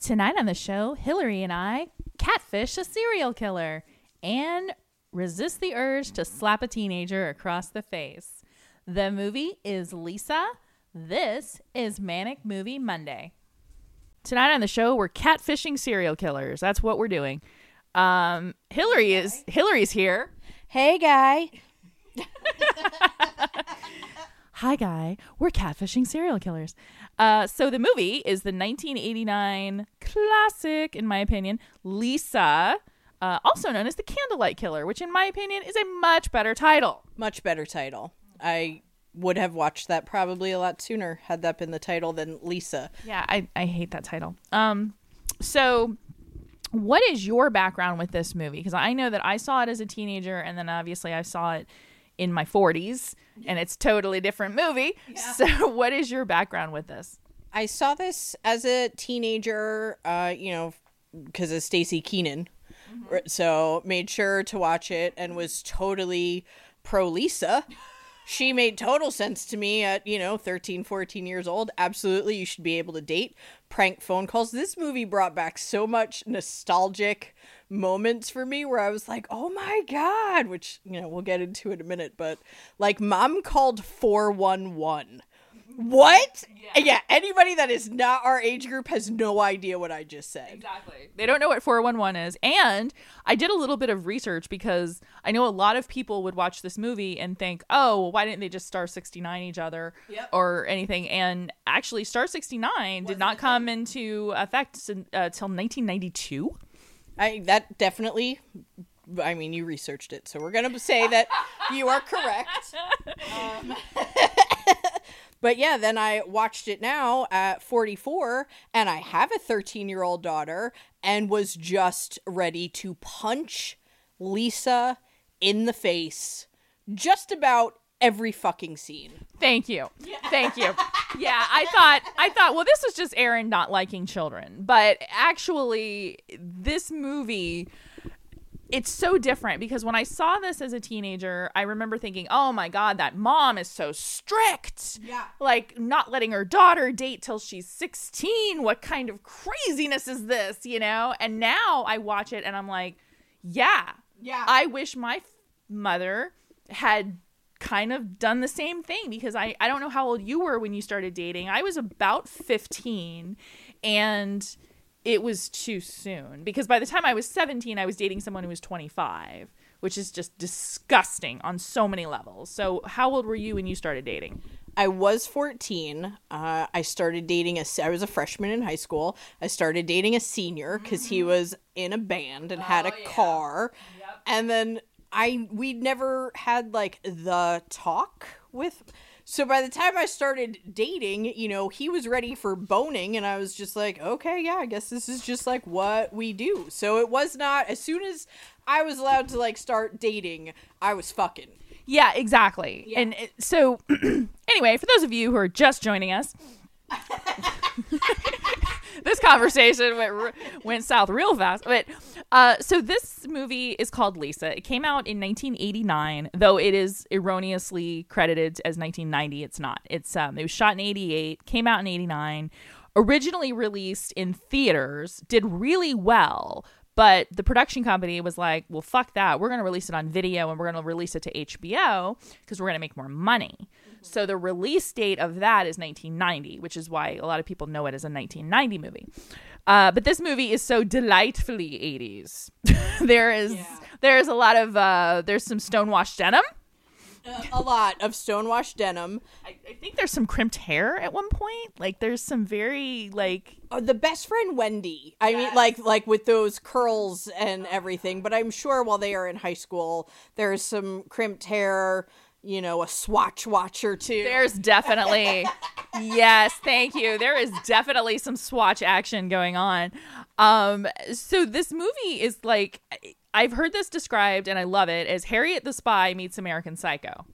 Tonight on the show, Hillary and I catfish a serial killer and resist the urge to slap a teenager across the face. The movie is Lisa. This is Manic Movie Monday. Tonight on the show, we're catfishing serial killers. That's what we're doing. Um, Hillary is Hillary's here. Hey, guy. Hi, guy. We're catfishing serial killers. Uh, so the movie is the 1989 classic, in my opinion, Lisa, uh, also known as the Candlelight Killer, which, in my opinion, is a much better title. Much better title. I would have watched that probably a lot sooner had that been the title than Lisa. Yeah, I, I hate that title. Um, so what is your background with this movie? Because I know that I saw it as a teenager, and then obviously I saw it in my 40s, and it's totally different movie. So, what is your background with this? I saw this as a teenager, uh, you know, because of Stacy Keanan. R- So made sure to watch it and was totally pro Lisa. She made total sense to me at, you know, 13, 14 years old. Absolutely, you should be able to date. Prank phone calls. This movie brought back so much nostalgic moments for me where I was like, oh my God, which, you know, we'll get into in a minute, but like, mom called 411. What? Yeah. anybody that is not our age group has no idea what I just said. Exactly. They don't know what 411 is. And I did a little bit of research because I know a lot of people would watch this movie and think, oh, well, why didn't they just Star 69 each other Yep. or anything? And actually, Star 69 did not come into effect until uh, 1992. I that definitely I mean you researched it, so we're going to say that you are correct. Um, but yeah, then I watched it now at 44 and I have a 13-year-old daughter and was just ready to punch Lisa in the face just about every fucking scene. Thank you. Thank you. Yeah, I thought I thought well this was just Erin not liking children, but actually this movie it's so different because when I saw this as a teenager, I remember thinking, "Oh my god, that mom is so strict." Yeah. Like not letting her daughter date till she's 16. What kind of craziness is this, you know? And now I watch it and I'm like, "Yeah, Yeah. I wish my f- mother had kind of done the same thing because I, I don't know how old you were when you started dating. I was about 15 and it was too soon because by the time I was 17, I was dating someone who was 25, which is just disgusting on so many levels. So, how old were you when you started dating? I was 14. Uh, I started dating a. I was a freshman in high school. I started dating a senior because he was in a band and had a car. yep. And then I we never had like the talk with. So by the time I started dating, you know, he was ready for boning, and I was just like, okay, yeah, I guess this is just like what we do. So it was not as soon as I was allowed to like start dating, I was fucking. Yeah, exactly. And it, so, anyway, for those of you who are just joining us, this conversation went went south real fast. But uh, so this movie is called Lisa. It came out in 1989, though it is erroneously credited as 1990. It's not. It's um, it was shot in 88, came out in 89, originally released in theaters, did really well. But the production company was like, well, fuck that. We're going to release it on video and we're going to release it to HBO because we're going to make more money. So the release date of that is 1990, which is why a lot of people know it as a 1990 movie. Uh, but this movie is so delightfully 80s. there is there is a lot of uh, there's some stonewashed denim. a lot of stonewashed denim. I, I think there's some crimped hair at one point. Like there's some very like Oh, the best friend Wendy. I mean, like like with those curls and everything. But I'm sure while they are in high school, there's some crimped hair. You know, a swatch watch or two. There's definitely yes, thank you. There is definitely some swatch action going on. Um, so this movie is like I've heard this described and I love it as Harriet the Spy meets American Psycho.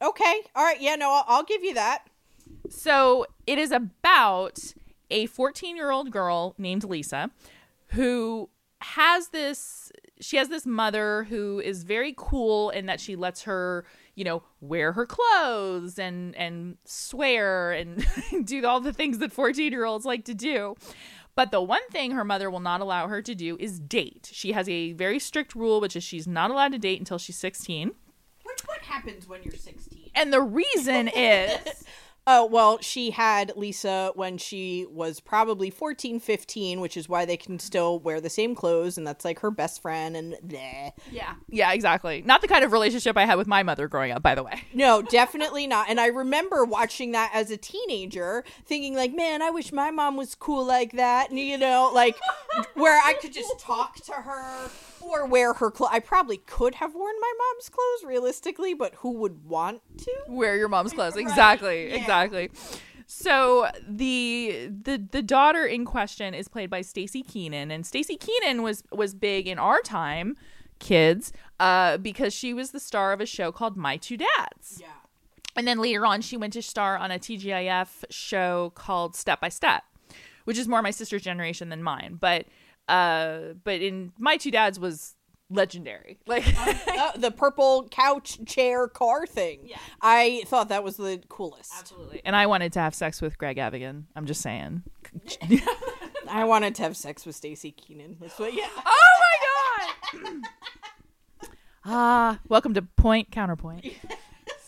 okay, all right, yeah, no, I'll, I'll give you that. So it is about a 14 year old girl named Lisa who has this she has this mother who is very cool in that she lets her you know wear her clothes and and swear and do all the things that 14 year olds like to do But the one thing her mother will not allow her to do is date. She has a very strict rule, which is she's not allowed to date until she's 16. Which what happens when you're 16? And the reason is Oh, well, she had Lisa when she was probably 14, 15, which is why they can still wear the same clothes, and that's like her best friend, and bleh. Yeah. Yeah, exactly. Not the kind of relationship I had with my mother growing up, by the way. No, definitely not. And I remember watching that as a teenager, thinking, like, man, I wish my mom was cool like that. And, you know, like, where I could just talk to her or wear her clothes. I probably could have worn my mom's clothes realistically, but who would want to? Wear your mom's clothes. Right, Exactly. yeah. Exactly. So the the the daughter in question is played by Stacy Keanan, and Stacy Keanan was was big in our time, kids, uh, because she was the star of a show called My Two Dads. Yeah. And then later on, she went to star on a TGIF show called Step by Step, which is more my sister's generation than mine. But uh, but in My Two Dads was legendary. Like Uh, the purple couch chair car thing. Yeah. I thought that was the coolest. absolutely. And I wanted to have sex with Greg Evigan. I'm just saying. I wanted to have sex with Stacy Keanan. That's what, yeah. oh my god. Ah, welcome to Point Counterpoint.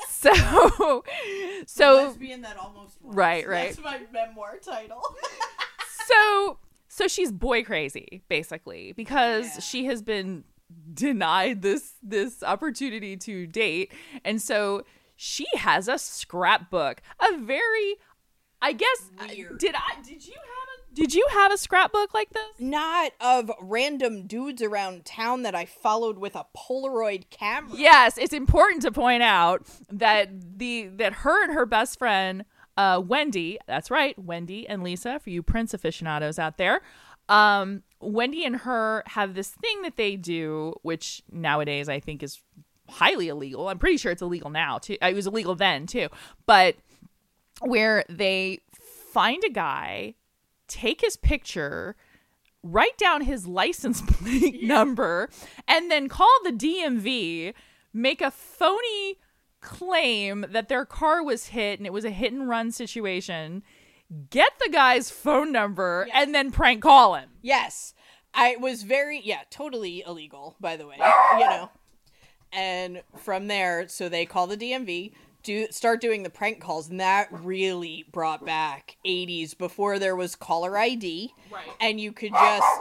So, so Lesbian that almost was. Right, right. That's my memoir title. so so she's boy crazy basically because Yeah. she has been denied this this opportunity to date and so she has a scrapbook a very i guess Weird. did i did you have a did you have a scrapbook like this Not of random dudes around town that I followed with a Polaroid camera. yes it's important to point out that the that her and her best friend uh wendy that's right wendy and lisa for you prince aficionados out there. Um wendy and her have this thing that they do which nowadays i think is highly illegal. I'm pretty sure it's illegal now too. It was illegal then too. But where they find a guy take his picture write down his license plate number and then call the DMV, make a phony claim that their car was hit and it was a hit and run situation, get the guy's phone number, Yeah. and then prank call him. Yes. I was very, yeah, totally illegal, by the way. You know. And from there, so they call the DMV, do start doing the prank calls, and that really brought back 80s before there was caller ID. Right. And you could just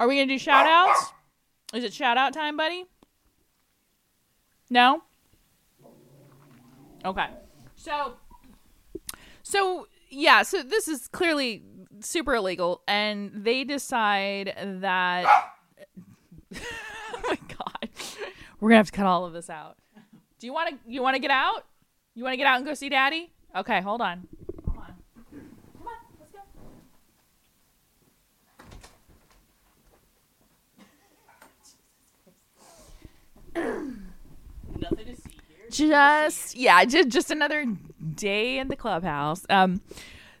Are we going to do shout outs? Is it shout out time, buddy? No? Okay. So, so yeah, so this is clearly super illegal, and they decide that. oh my god, we're gonna have to cut all of this out. Do you want to? You want to get out? You want to get out and go see Daddy? Okay, hold on. Hold on. Come on, let's go. nothing to see here. Just yeah just just another day in the clubhouse um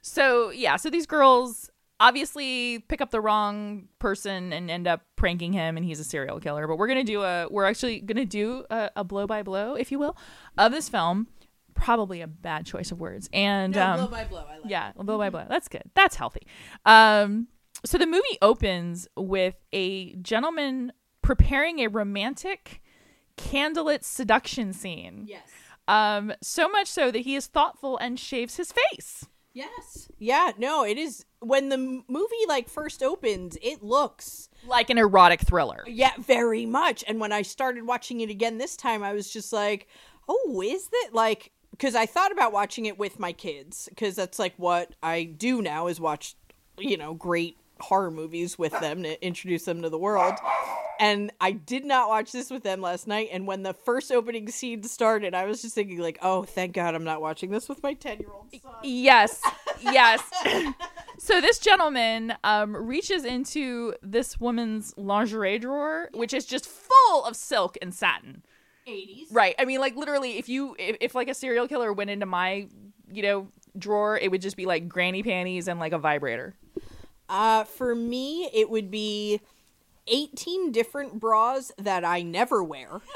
so yeah so these girls obviously pick up the wrong person and end up pranking him and he's a serial killer but we're gonna do a we're actually gonna do a, a blow by blow if you will of this film probably a bad choice of words and No, um blow by blow. I like yeah, blow by blow. That's good. That's healthy. Um, so the movie opens with a gentleman preparing a romantic candlelit seduction scene. Yes. Um, so much so that he is thoughtful and shaves his face. Yes. Yeah, no, it is when the m- movie like first opens, it looks Like an erotic thriller. yeah, very much. And when I started watching it again this time, I was just like, "Oh, is that like because I thought about watching it with my kids because that's like what I do now is watch, you know, great horror movies with them to introduce them to the world. And I did not watch this with them last night. And when the first opening scene started, I was just thinking like, "Oh, thank God I'm not watching this with my ten year old son." Yes, yes. so this gentleman um, reaches into this woman's lingerie drawer, which is just full of silk and satin. 80s. Right. I mean, like literally, if you if, if like a serial killer went into my you know drawer, it would just be like granny panties and like a vibrator. Uh, for me, it would be 18 different bras that I never wear.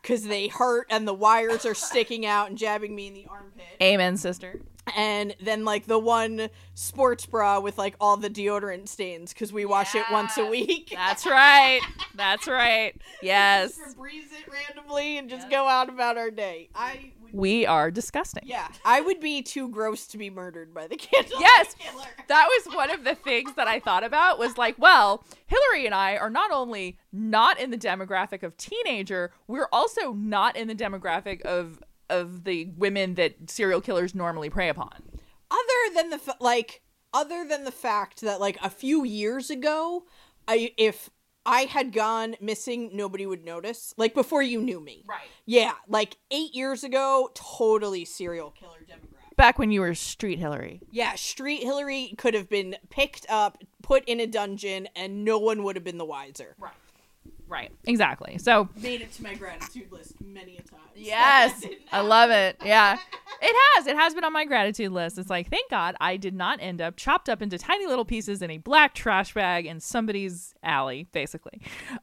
Because they hurt and the wires are sticking out and jabbing me in the armpit. Amen, sister. and then like the one sports bra with like all the deodorant stains because we wash it once a week. That's right. That's right. Yes. Febreze it randomly and just go out about our day. I We are disgusting. yeah, I would be too gross to be murdered by the candlelight Yes. killer. That was one of the things that I thought about was like, well, Hillary and I are not only not in the demographic of teenager, we're also not in the demographic of of the women that serial killers normally prey upon. other than the like other than the fact that like a few years ago i if i had gone missing nobody would notice like before you knew me Right. yeah like eight years ago totally serial killer demographic Back when you were street Hillary. yeah street hillary could have been picked up put in a dungeon and no one would have been the wiser Right. Right. Exactly. So made it to my gratitude list many a time Yes, I love it. Yeah, it has. It has been on my gratitude list. It's like, thank God I did not end up chopped up into tiny little pieces in a black trash bag in somebody's alley, basically.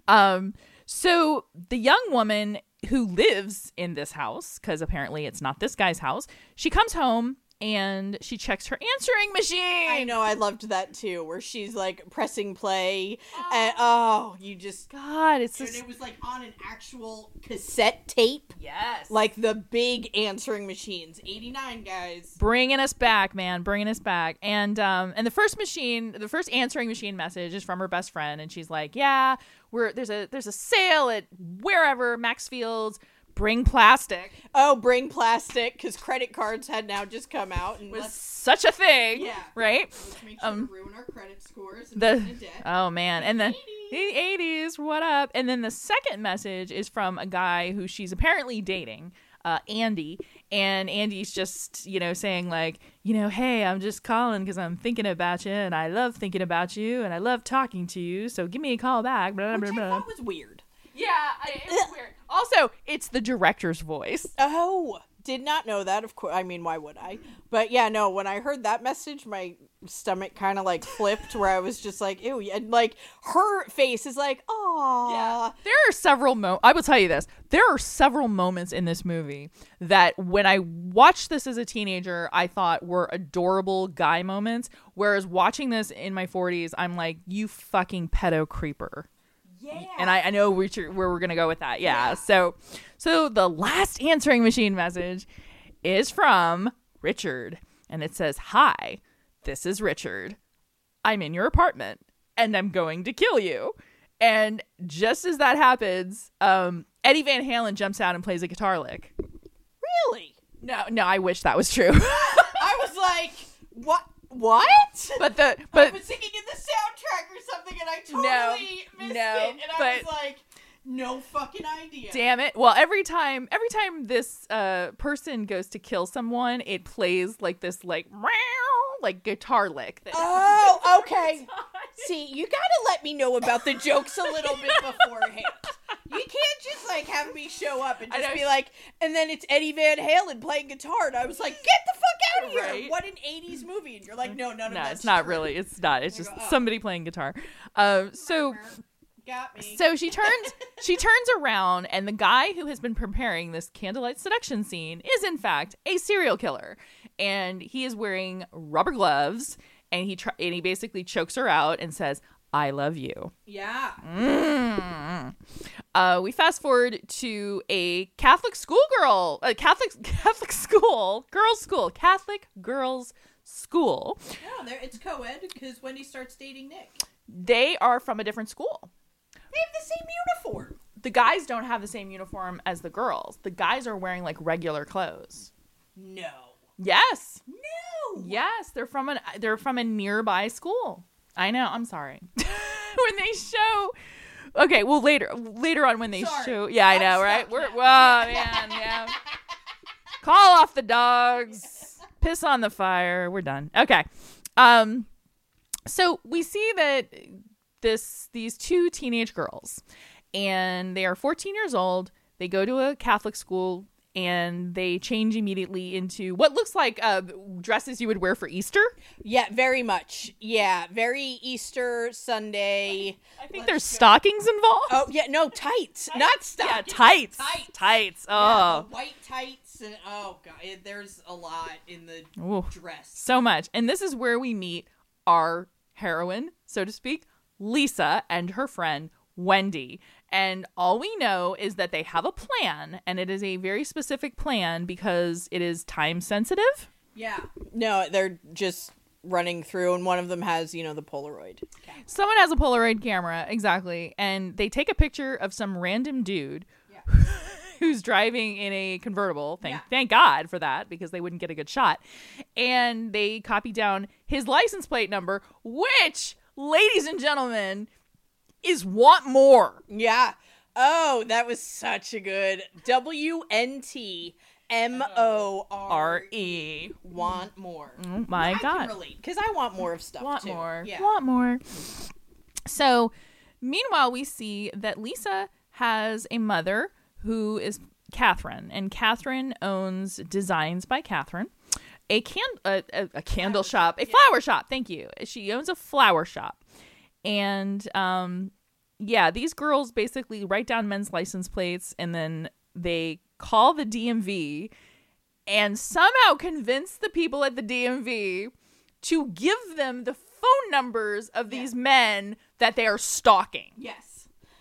Um, so the young woman who lives in this house, because apparently it's not this guy's house, she comes home and she checks her answering machine. I know I loved that too, where she's like pressing play, and oh, you just God, it's and just it was like on an actual cassette tape? Yes, like the big answering machines. 89 guys. Bringing us back man bringing us back. And um and the first machine the first answering machine message is from her best friend and she's like yeah we're there's a there's a sale at wherever maxfield's bring plastic. Oh bring plastic because credit cards had now just come out and was such a thing Yeah. right? Let's make sure um, to ruin our credit scores and the oh man. And then the 80s what up? And then the second message is from a guy who she's apparently dating uh, Andy. And Andy's just you know saying like you know hey I'm just calling because I'm thinking about you and I love thinking about you and I love talking to you so give me a call back. Blah, which blah, i blah. thought was weird. Yeah I, it's weird also it's the director's voice oh did not know that of course i mean why would i but yeah no when i heard that message my stomach kind of like flipped where i was just like ew and like her face is like oh There are several mo I will tell you this. There are several moments in this movie that when I watched this as a teenager, I thought were adorable guy moments, whereas watching this in my 40s, I'm like, you fucking pedo creeper. Yeah And I, I know which, where we're going to go with that. Yeah. So so the last answering machine message is from Richard and it says, "Hi. This is Richard. I'm in your apartment and I'm going to kill you. And just as that happens, um, Eddie Van Halen jumps out and plays a guitar lick. really No, no, I wish that was true. i was like what what? But the but I but was thinking in the soundtrack or something, and I totally No, missed no, it, and I was like, no fucking idea. damn it. Well, every time every time this uh person goes to kill someone, it plays like this like meow, like guitar lick. That Oh, okay. See, you gotta let me know about the jokes a little bit beforehand. You can't just like have me show up and just be like, and then it's Eddie Van Halen playing guitar, and I was like, get the fuck out of here! Right. What an '80s movie, and you're like, no, none of no, it's not true. really. It's not. It's I just go, oh. somebody playing guitar. Um, so Got me. So she turns she turns around and the guy who has been preparing this candlelight seduction scene is in fact a serial killer. And he is wearing rubber gloves and he tr- and he basically chokes her out and says, "I love you." yeah. Mm. Uh, we fast forward to a Catholic schoolgirl, a Catholic Catholic school, girls' school, Catholic girls' school. No, there it's co-ed because Wendy starts dating Nick. They are from a different school. They have the same uniform. the guys don't have the same uniform as the girls. The guys are wearing like regular clothes. No. Yes. No. Yes, they're from an they're from a nearby school. I know, I'm sorry. when they show Okay, well later later on when they Sorry. show Yeah, I I'm know, right? stuck We're well, man, yeah. Call off the dogs. Piss on the fire. We're done. Okay. Um so we see that this these two teenage girls and they are 14 years old. They go to a Catholic school and they change immediately into what looks like uh, dresses you would wear for Easter. Yeah, very much. Yeah, very Easter Sunday. I think there's stockings involved. Oh yeah, no tights, not stuff. yeah, tights, Tights. tights. Oh, the white tights and oh god, there's a lot in the Ooh. dress. so much. And this is where we meet our heroine, so to speak, Lisa, and her friend Wendy. And all we know is that they have a plan, and it is a very specific plan because it is time sensitive. Yeah. No, they're just running through, and one of them has you know the Polaroid. Someone has a Polaroid camera, exactly, and they take a picture of some random dude who's driving in a convertible. Thank Yeah. thank God for that because they wouldn't get a good shot. And they copy down his license plate number, which, ladies and gentlemen, is want more. Yeah. Oh, that was such a good W N T M O R E. Want more. Oh my I God. because I want more of stuff. want too. more Yeah. want more so meanwhile we see that lisa has a mother who is catherine and catherine owns designs by catherine a can a, a, a candle shop a flower shop thank you she owns a flower shop and um yeah these girls basically write down men's license plates and then they call the dmv and somehow convince the people at the DMV to give them the phone numbers of these men that they are stalking. Yes.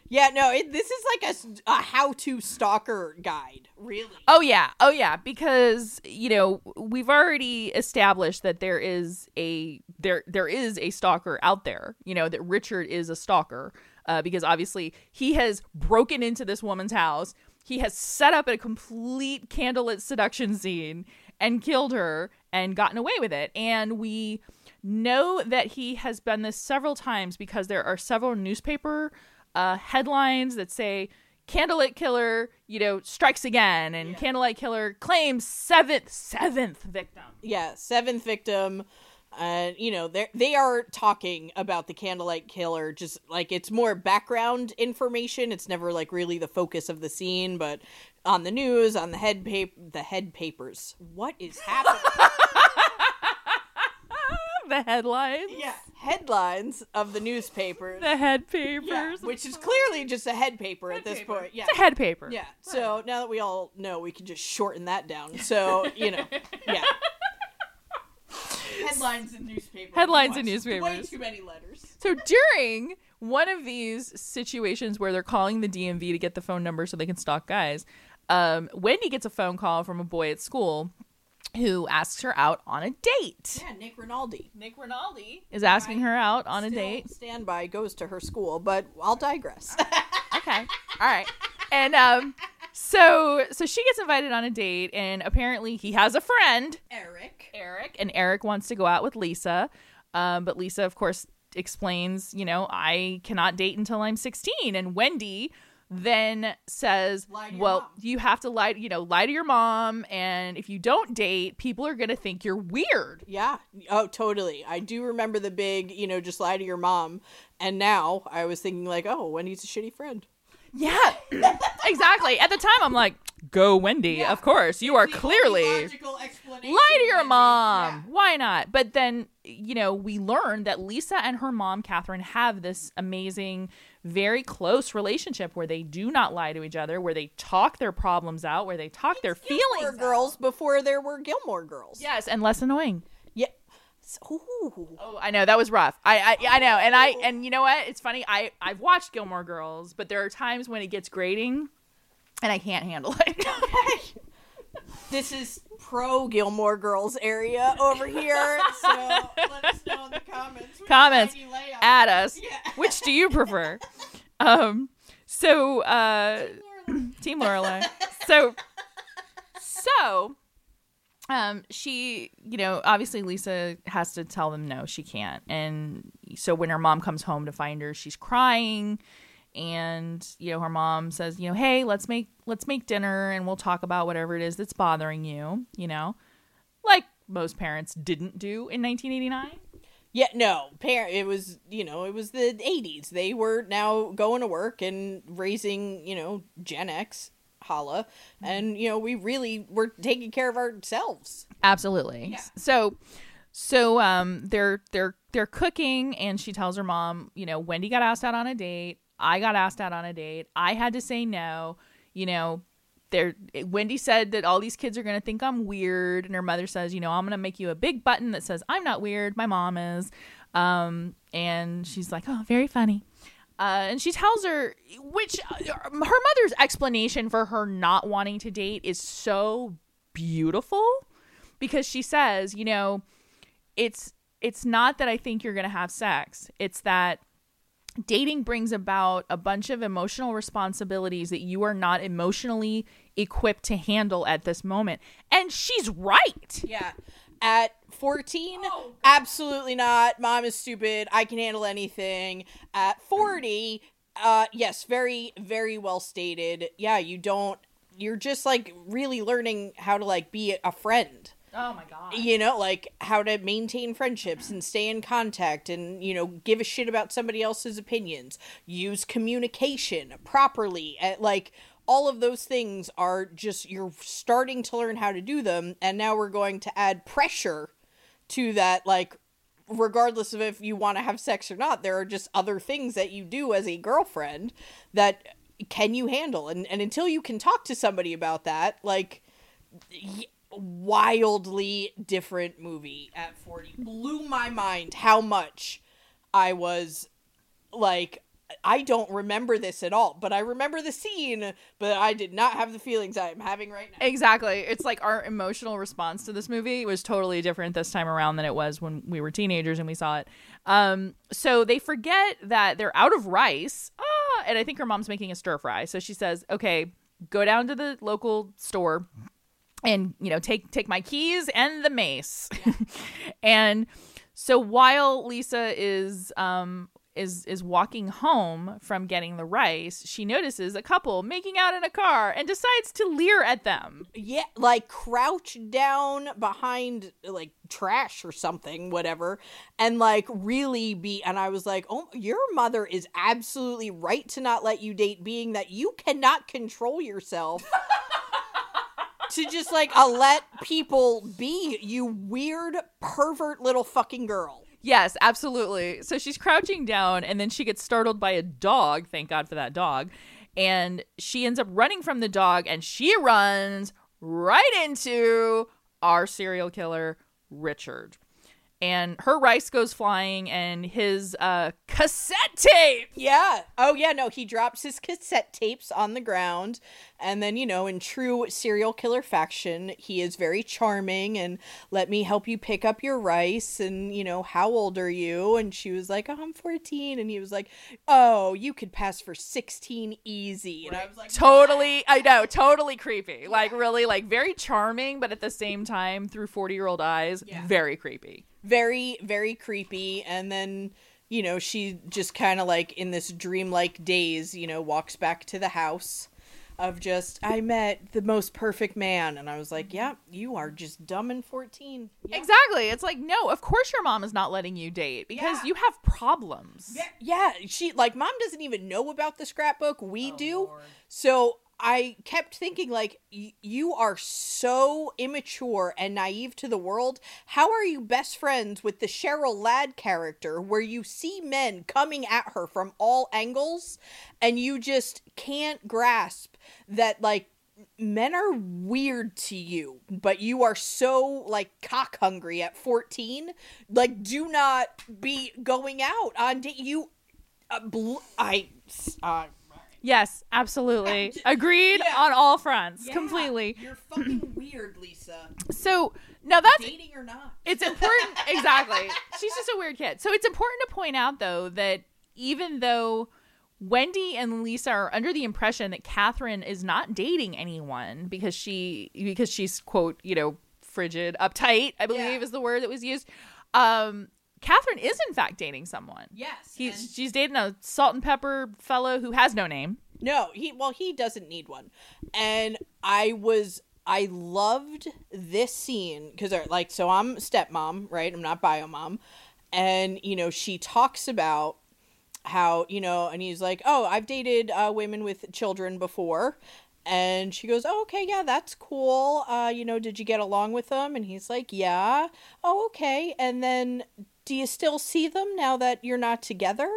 Yeah. No. It, this is like a, a how-to stalker guide. Really. Oh yeah. Oh yeah, because you know, we've already established that there is a there there is a stalker out there. You know, that Richard is a stalker. Uh, because obviously he has broken into this woman's house. He has set up a complete candlelit seduction scene and killed her and gotten away with it. And we know that he has done this several times because there are several newspaper uh, headlines that say Candlelight killer you know strikes again and candlelight killer claims seventh seventh victim Yeah. Seventh victim. And you know they they are talking about the candlelight killer. Just like it's more background information. It's never like really the focus of the scene, but on the news, on the head paper, the head papers. What is happening? the headlines yeah, headlines of the newspapers. the head papers Yeah, which is clearly just a head paper at this paper. point. Yeah. it's a head paper Yeah. So now that we all know, we can just shorten that down. So you know, yeah. Headlines in newspapers. Headlines in Way newspapers. too many letters. So during one of these situations where they're calling the DMV to get the phone number so they can stalk guys, um, Wendy gets a phone call from a boy at school who asks her out on a date. Yeah, Nick Rinaldi. Nick Rinaldi is asking her out on a date. Standby goes to her school, but I'll digress. Okay. All right. And um so so she gets invited on a date and apparently he has a friend, Eric. Eric, and Eric wants to go out with Lisa. Um but Lisa of course explains, you know, I cannot date until I'm 16 and Wendy then says, Lie to your "Well, mom." you have to lie, you know, lie to your mom and if you don't date, people are going to think you're weird." Yeah. Oh, totally. I do remember the big, you know, just lie to your mom. And now I was thinking like, oh, Wendy's a shitty friend. Yeah. exactly. At the time I'm like, "Go Wendy. Of course. You are clearly lie to your mom. Why not? But then, you know, we learn that Lisa and her mom, Catherine, have this amazing, very close relationship where they do not lie to each other, where they talk their problems out, where they talk their Gilmore feelings. out. girls before there were Gilmore girls. Yes, and less annoying. Yeah. Ooh. Oh, I know that was rough. I, I, I know, and I, and you know what? It's funny. I, I've watched Gilmore Girls, but there are times when it gets grating, and I can't handle it. This is pro Gilmore Girls area over here. So let us know in the comments. which Comments. side you lay on. At us. Yeah. Which do you prefer? um. So, uh, Team Lorelai. So, so, um, she, you know, obviously Lisa has to tell them no, she can't. And so when her mom comes home to find her, she's crying, and you know, her mom says, you know, hey, let's make let's make dinner, and we'll talk about whatever it is that's bothering you. You know, like most parents didn't do in 1989. Yeah, no, parent. It was you know it was the '80s. They were now going to work and raising you know Gen X. holla and you know we really were taking care of ourselves Absolutely. Yeah. So so um they're they're they're cooking and she tells her mom, you know, Wendy got asked out on a date. I got asked out on a date. I had to say no. You know, there Wendy said that all these kids are going to think I'm weird and her mother says, you know, I'm going to make you a big button that says I'm not weird, my mom is. Um and she's like, "Oh, very funny." Uh, and she tells her, which uh, her mother's explanation for her not wanting to date is so beautiful because she says, you know, it's it's not that I think you're going to have sex. It's that dating brings about a bunch of emotional responsibilities that you are not emotionally equipped to handle at this moment. And she's right. yeah. At 14 absolutely not. Mom is stupid. I can handle anything. At 40 uh yes very very well stated. Yeah you don't you're just like really learning how to like be a friend Oh my god. you know like how to maintain friendships and stay in contact and you know give a shit about somebody else's opinions use communication properly and like all of those things are just you're starting to learn how to do them and now we're going to add pressure to that like regardless of if you want to have sex or not there are just other things that you do as a girlfriend that can you handle and and until you can talk to somebody about that like wildly different movie at 40 blew my mind how much i was like i don't remember this at all but i remember the scene but i did not have the feelings i'm having right now Exactly. It's like our emotional response to this movie was totally different this time around than it was when we were teenagers and we saw it. Um, so they forget that they're out of rice. Ah, and I think her mom's making a stir fry. So she says, "Okay, go down to the local store and you know take take my keys and the mace." and so while Lisa is um is is walking home from getting the rice, she notices a couple making out in a car and decides to leer at them. yeah like crouch down behind like trash or something whatever and like really be and i was like oh your mother is absolutely right to not let you date being that you cannot control yourself to just like let people be you weird pervert little fucking girl Yes, absolutely. So she's crouching down and then she gets startled by a dog. Thank God for that dog. And she ends up running from the dog and she runs right into our serial killer, Richard. And her rice goes flying and his uh, cassette tape. Yeah. Oh, yeah. No, he drops his cassette tapes on the ground. And then, you know, in true serial killer faction, he is very charming and let me help you pick up your rice. And, you know, how old are you? And she was like, oh, I'm 14. And he was like, oh, you could pass for 16 easy. And I was like, Totally, I know, totally creepy. Like, really, like, very charming, but at the same time, through 40 year old eyes, Yeah. very creepy. Very, very creepy. And then, you know, she just kind of like in this dreamlike daze, you know, walks back to the house of just, I met the most perfect man. And I was like, yeah, you are just dumb and 14. Yeah. Exactly. It's like, no, of course your mom is not letting you date because Yeah. you have problems. Yeah, yeah, she like mom doesn't even know about the scrapbook. We Oh, do. Lord. So I kept thinking like you are so immature and naive to the world. How are you best friends with the Cheryl Ladd character where you see men coming at her from all angles and you just can't grasp that like men are weird to you, but you are so like cock hungry at 14. Like do not be going out on date. You uh, bl- I uh, Yes, absolutely. Agreed Yeah. on all fronts. Yeah, Completely. You're fucking weird, Lisa. So now that's Dating or not? it's important exactly she's just a weird kid so it's important to point out though that even though wendy and lisa are under the impression that catherine is not dating anyone because she because she's quote you know frigid uptight i believe Yeah. is the word that was used um catherine is in fact dating someone Yes. He's, and- she's dating a salt and pepper fellow who has no name no, he well he doesn't need one. And I was I loved this scene cuz like so I'm stepmom, right? I'm not bio mom. And you know, she talks about how, you know, and he's like, "Oh, I've dated uh, women with children before." And she goes, Oh, okay, yeah, that's cool. Uh, you know, did you get along with them? And he's like, Yeah. Oh, okay. And then do you still see them now that you're not together?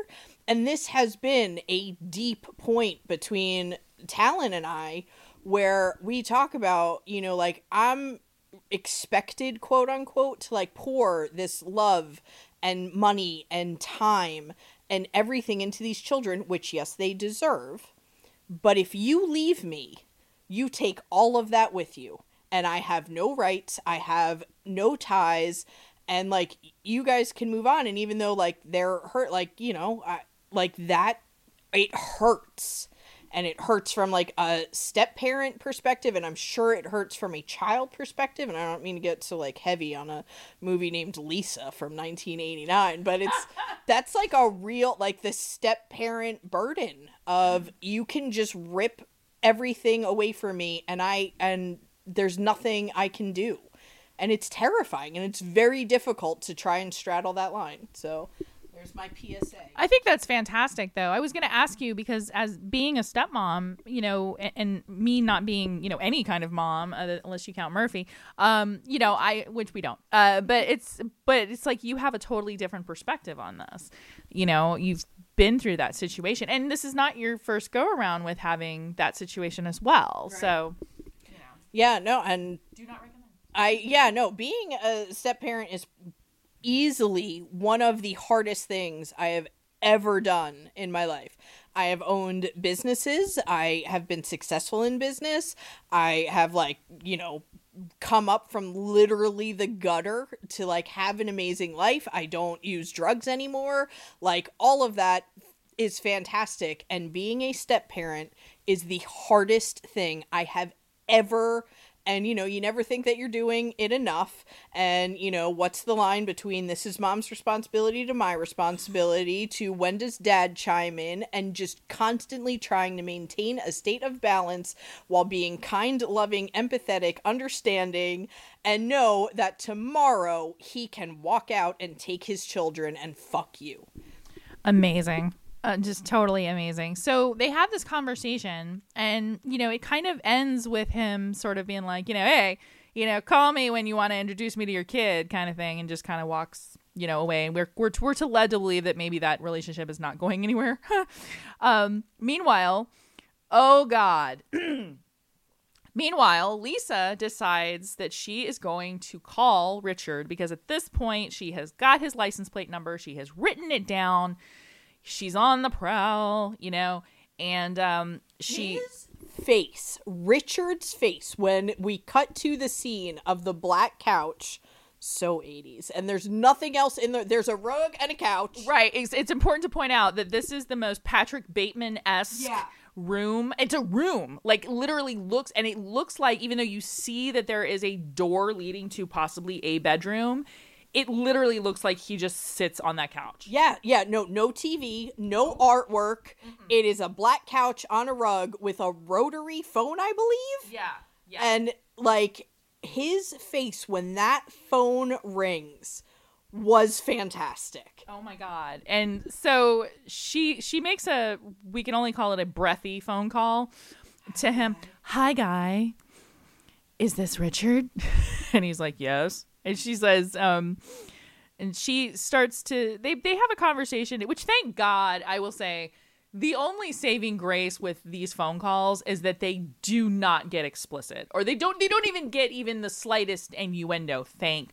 And this has been a deep point between Talon and I where we talk about, you know, like I'm expected, quote unquote, to like pour this love and money and time and everything into these children, which, yes, they deserve. But if you leave me, you take all of that with you. And I have no rights, I have no ties, and like you guys can move on. And even though like they're hurt, like, you know, I, like that, it hurts. And it hurts from like a step parent perspective and i'm sure it hurts from a child perspective. And i don't mean to get so like heavy on a movie named lisa from 1989 but it's that's like a real like the step parent burden of you can just rip everything away from me and i and there's nothing i can do and it's terrifying and it's very difficult to try and straddle that line so there's my PSA. I think that's fantastic, though. I was going to ask you because, as being a stepmom, you know, and, and me not being, you know, any kind of mom, uh, unless you count Murphy, um, you know, I which we don't. Uh, but it's but it's like you have a totally different perspective on this. You know, you've been through that situation, and this is not your first go around with having that situation as well. Right. So, you know, yeah, no, and do not recommend. I yeah no being a step parent is easily one of the hardest things I have ever done in my life. I have owned businesses. I have been successful in business. I have like, you know, come up from literally the gutter to like have an amazing life. I don't use drugs anymore. Like all of that is fantastic and being a step parent is the hardest thing I have ever and you know you never think that you're doing it enough. And you know what's the line between this is mom's responsibility to my responsibility to when does dad chime in and just constantly trying to maintain a state of balance while being kind loving empathetic understanding and know that tomorrow he can walk out and take his children and fuck you. Amazing uh, just totally amazing. So they have this conversation, and you know, it kind of ends with him sort of being like, you know, hey, you know, call me when you want to introduce me to your kid, kind of thing, and just kind of walks, you know, away. And we're we're we're to led to believe that maybe that relationship is not going anywhere. um, meanwhile, oh god. Meanwhile, Lisa decides that she is going to call Richard because at this point she has got his license plate number, she has written it down she's on the prowl, you know, and um, she. His face, Richard's face, when we cut to the scene of the black couch so 80s and there's nothing else in there there's a rug and a couch right it's, it's important to point out that this is the most patrick bateman-esque yeah. room it's a room like literally looks and it looks like even though you see that there is a door leading to possibly a bedroom it literally looks like he just sits on that couch. Yeah, yeah, no no TV, no artwork. mm It is a black couch on a rug with a rotary phone, I believe. Yeah. Yeah. And like his face when that phone rings was fantastic. Oh my god. And so she she makes a we can only call it a breathy phone call to him. Hi guy. Is this Richard? and he's like, "Yes." And she says um and she starts to they they have a conversation which thank god i will say the only saving grace with these phone calls is that they do not get explicit or they don't they don't even get even the slightest innuendo thank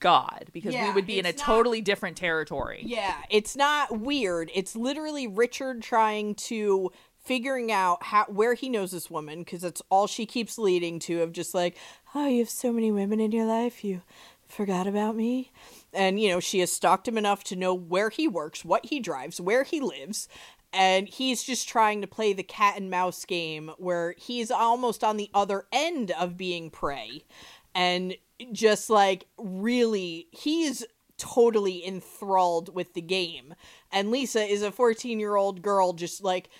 god because yeah, we would be in a not, totally different territory. Yeah it's not weird. It's literally richard trying to figuring out how where he knows this woman because that's all she keeps leading to of just like oh you have so many women in your life you forgot about me. And you know she has stalked him enough to know where he works what he drives where he lives and he's just trying to play the cat and mouse game where he's almost on the other end of being prey. And just like really he's totally enthralled with the game. And lisa is a 14 year old girl just like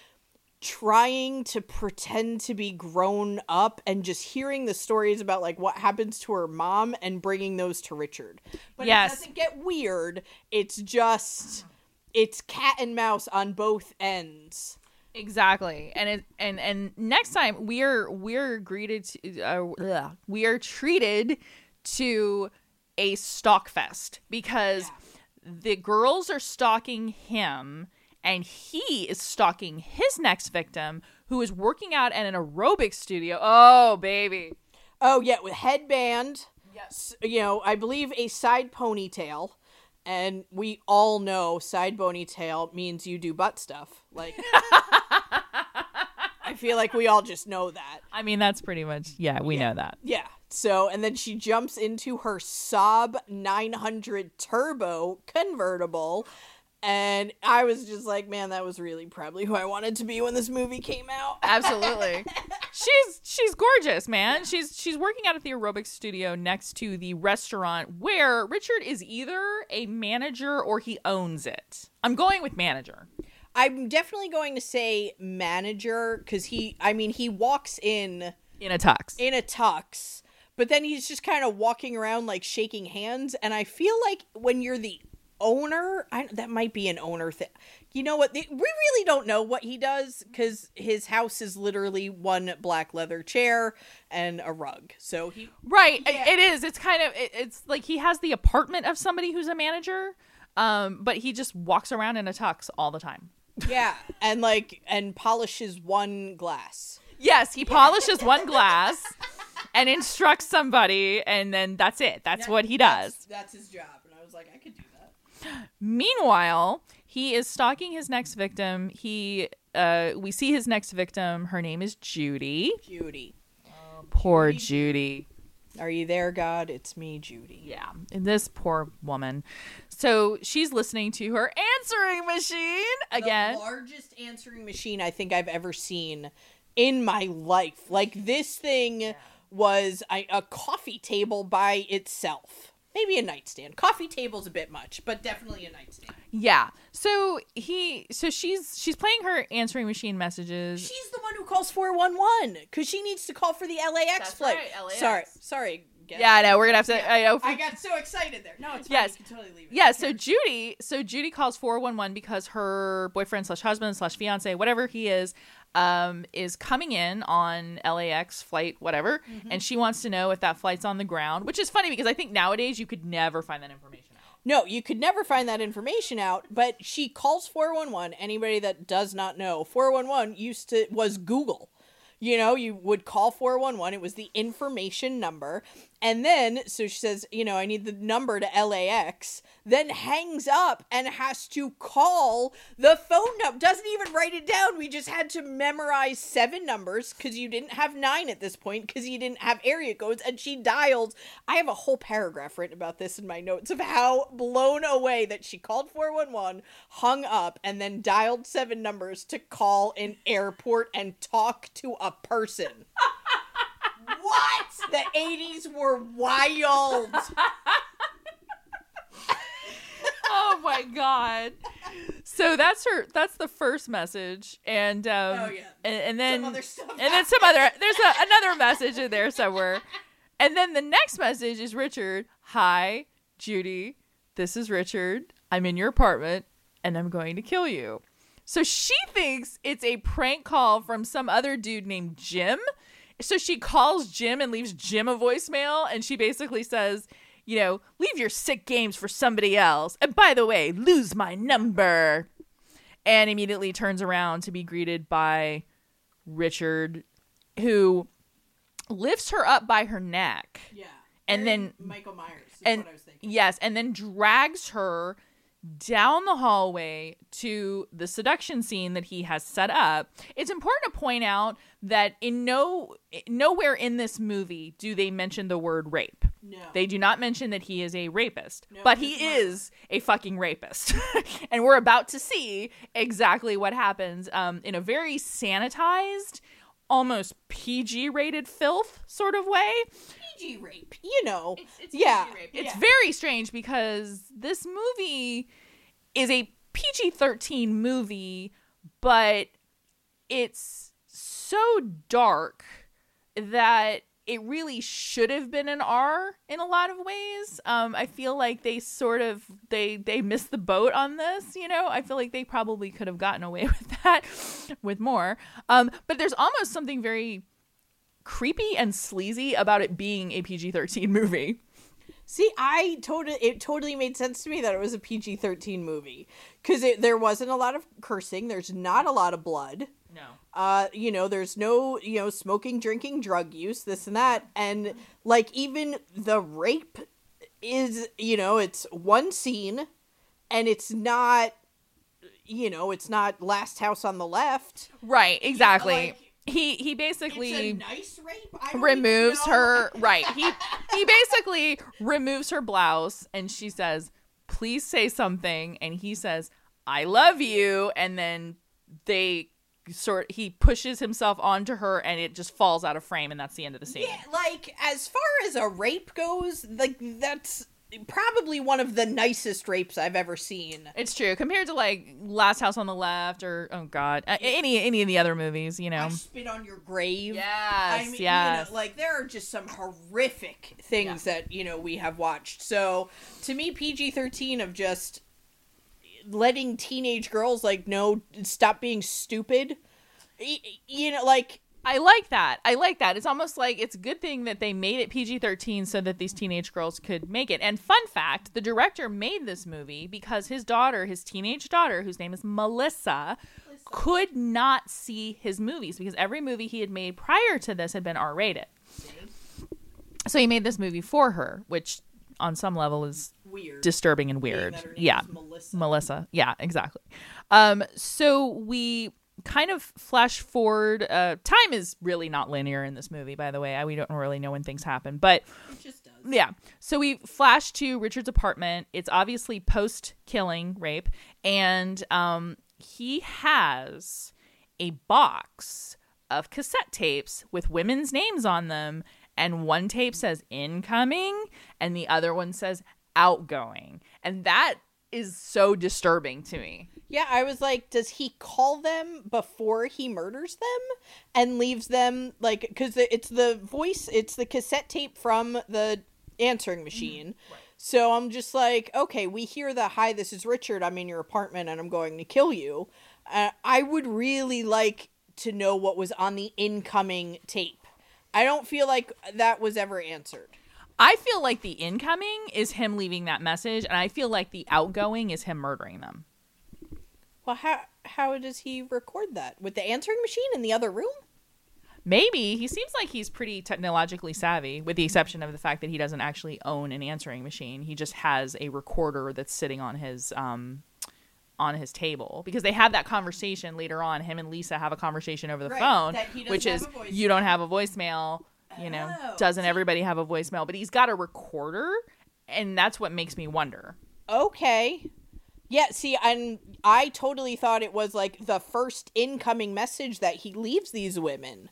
trying to pretend to be grown up and just hearing the stories about like what happens to her mom and bringing those to Richard. But yes. it doesn't get weird. It's just it's cat and mouse on both ends. Exactly, and it and and next time we're we're greeted to uh, we are treated to a stalk fest because the girls are stalking him and he is stalking his next victim who is working out at an aerobic studio. Oh baby, Oh yeah, with headband. yes, You know, I believe a side ponytail, and we all know side ponytail means you do butt stuff. Like, I feel like we all just know that. I mean that's pretty much yeah we know that. Yeah. So, and then she jumps into her Saab 900 Turbo convertible. And I was just like, man, that was really probably who I wanted to be when this movie came out. Absolutely. she's she's gorgeous, man. She's she's working out at the aerobics studio next to the restaurant where Richard is either a manager or he owns it. I'm going with manager. I'm definitely going to say manager because he, I mean, he walks in In a tux. in a tux, but then he's just kind of walking around like shaking hands. And I feel like when you're the owner, I, that might be an owner thing. You know what? We really don't know what he does because his house is literally one black leather chair and a rug. So he, right. it- Yeah. it is. It's kind of it, it's like he has the apartment of somebody who's a manager. Um, but he just walks around in a tux all the time. yeah, and like, and polishes one glass. Yes, he polishes one glass and instructs somebody and then that's it. That's what he does. That's, that's his job. And I was like, I could do that. Meanwhile, he is stalking his next victim. He uh we see his next victim. Her name is Judy. Judy. Poor Judy. Are you there, God? It's me, Judy. Yeah, and this poor woman. So she's listening to her answering machine again. The largest answering machine I think I've ever seen in my life. Like this thing was a, a coffee table by itself. Maybe a nightstand. Coffee table's a bit much, but definitely a nightstand. Yeah. So he so she's she's playing her answering machine messages. She's the one who calls 411 because she needs to call for the LAX That's flight. right, LAX. Sorry, sorry. guest. yeah, I know. We're gonna have to. I know. I got so excited there. No, it's fine. Yes. You can totally leave it. Yeah, so Judy, so Judy calls 411 because her boyfriend slash husband slash fiance, whatever he is, um, is coming in on LAX flight, whatever, and she wants to know if that flight's on the ground, which is funny because I think nowadays you could never find that information out. No, you could never find that information out, but she calls 411. Anybody that does not know, 411 used to was Google. You know, you would call 411, it was the information number. And then so she says, you know, I need the number to LAX, then hangs up and has to call the phone number. Doesn't even write it down. We just had to memorize seven numbers cuz you didn't have 9 at this point cuz you didn't have area codes and she dialed. I have a whole paragraph written about this in my notes of how blown away that she called 411, hung up and then dialed seven numbers to call an airport and talk to a person. what? The 80s were wild. oh my god. So that's her that's the first message and um Oh, yeah. and, and then Some other stuff and then some other there's a, another message in there somewhere. And then the next message is Richard, "Hi, Judy. This is Richard. I'm in your apartment and I'm going to kill you." So she thinks it's a prank call from some other dude named Jim. So she calls Jim and leaves Jim a voicemail and she basically says, you know, leave your sick games for somebody else. And by the way, lose my number. And immediately turns around to be greeted by Richard, who lifts her up by her neck. Yeah. And then- Michael Myers is and what I was thinking. yes, and then drags her down the hallway to the seduction scene that he has set up. It's important to point out that in no nowhere in this movie do they mention the word rape. No. They do not mention that he is a rapist, No, but he is a fucking rapist. and we're about to see exactly what happens um, in a very sanitized, almost PG rated filth sort of way. PG rape. You know. It's yeah. It's yeah. very strange because this movie is a PG 13 movie, but it's so dark that it really should have been an R in a lot of ways. Um, I feel like they sort of they they missed the boat on this. You know, I feel like they probably could have gotten away with that with more. Um, but there's almost something very creepy and sleazy about it being a PG-13 movie. See, I totally it totally made sense to me that it was a PG thirteen movie because there wasn't a lot of cursing. There's not a lot of blood. No. Uh, you know, there's no you know smoking, drinking, drug use, this and that, and like even the rape is you know it's one scene, and it's not you know it's not last house on the left. Right. Exactly. like, he he basically nice rape. Removes her right. He he basically removes her blouse and she says please say something. And he says i love you. And then they sort he pushes himself onto her and it just falls out of frame and that's the end of the scene. Yeah, like as far as a rape goes, like that's probably one of the nicest rapes I've ever seen. it's true compared to like last house on the left or oh god uh, any any of the other movies you know I spit on your grave. yes I mean, you know, like there are just some horrific things that you know we have watched. So to me, PG thirteen of just letting teenage girls like no stop being stupid. You know, like I like that. I like that. It's almost like it's a good thing that they made it PG 13 so that these teenage girls could make it. And fun fact the director made this movie because his daughter, his teenage daughter, whose name is Melissa, could not see his movies because every movie he had made prior to this had been R rated. So he made this movie for her, which on some level is weird. disturbing and weird. that her name Yeah. Melissa. Melissa. Yeah, exactly. Um, so we kind of flash forward. Uh, time is really not linear in this movie, by the way. I, we don't really know when things happen, but It just does. yeah. So we flash to Richard's apartment. It's obviously post killing rape, and um, he has a box of cassette tapes with women's names on them, and one tape says incoming, and the other one says outgoing, and that is so disturbing to me. Yeah, I was like, does he call them before he murders them and leaves them like because it's the voice, it's the cassette tape from the answering machine. So I'm just like, okay, we hear the hi, this is Richard. I'm in your apartment and I'm going to kill you. Uh, I would really like to know what was on the incoming tape. I don't feel like that was ever answered. I feel like the incoming is him leaving that message, and I feel like the outgoing is him murdering them. Well, how how does he record that with the answering machine in the other room? Maybe he seems like he's pretty technologically savvy, with the exception of the fact that he doesn't actually own an answering machine. He just has a recorder that's sitting on his um on his table because they have that conversation later on. Him and Lisa have a conversation over the Right, phone, that he doesn't which is you don't have a voicemail. You know, Oh, doesn't everybody have a voicemail? But he's got a recorder, and that's what makes me wonder. Okay. Yeah, see, and I totally thought it was like the first incoming message that he leaves these women.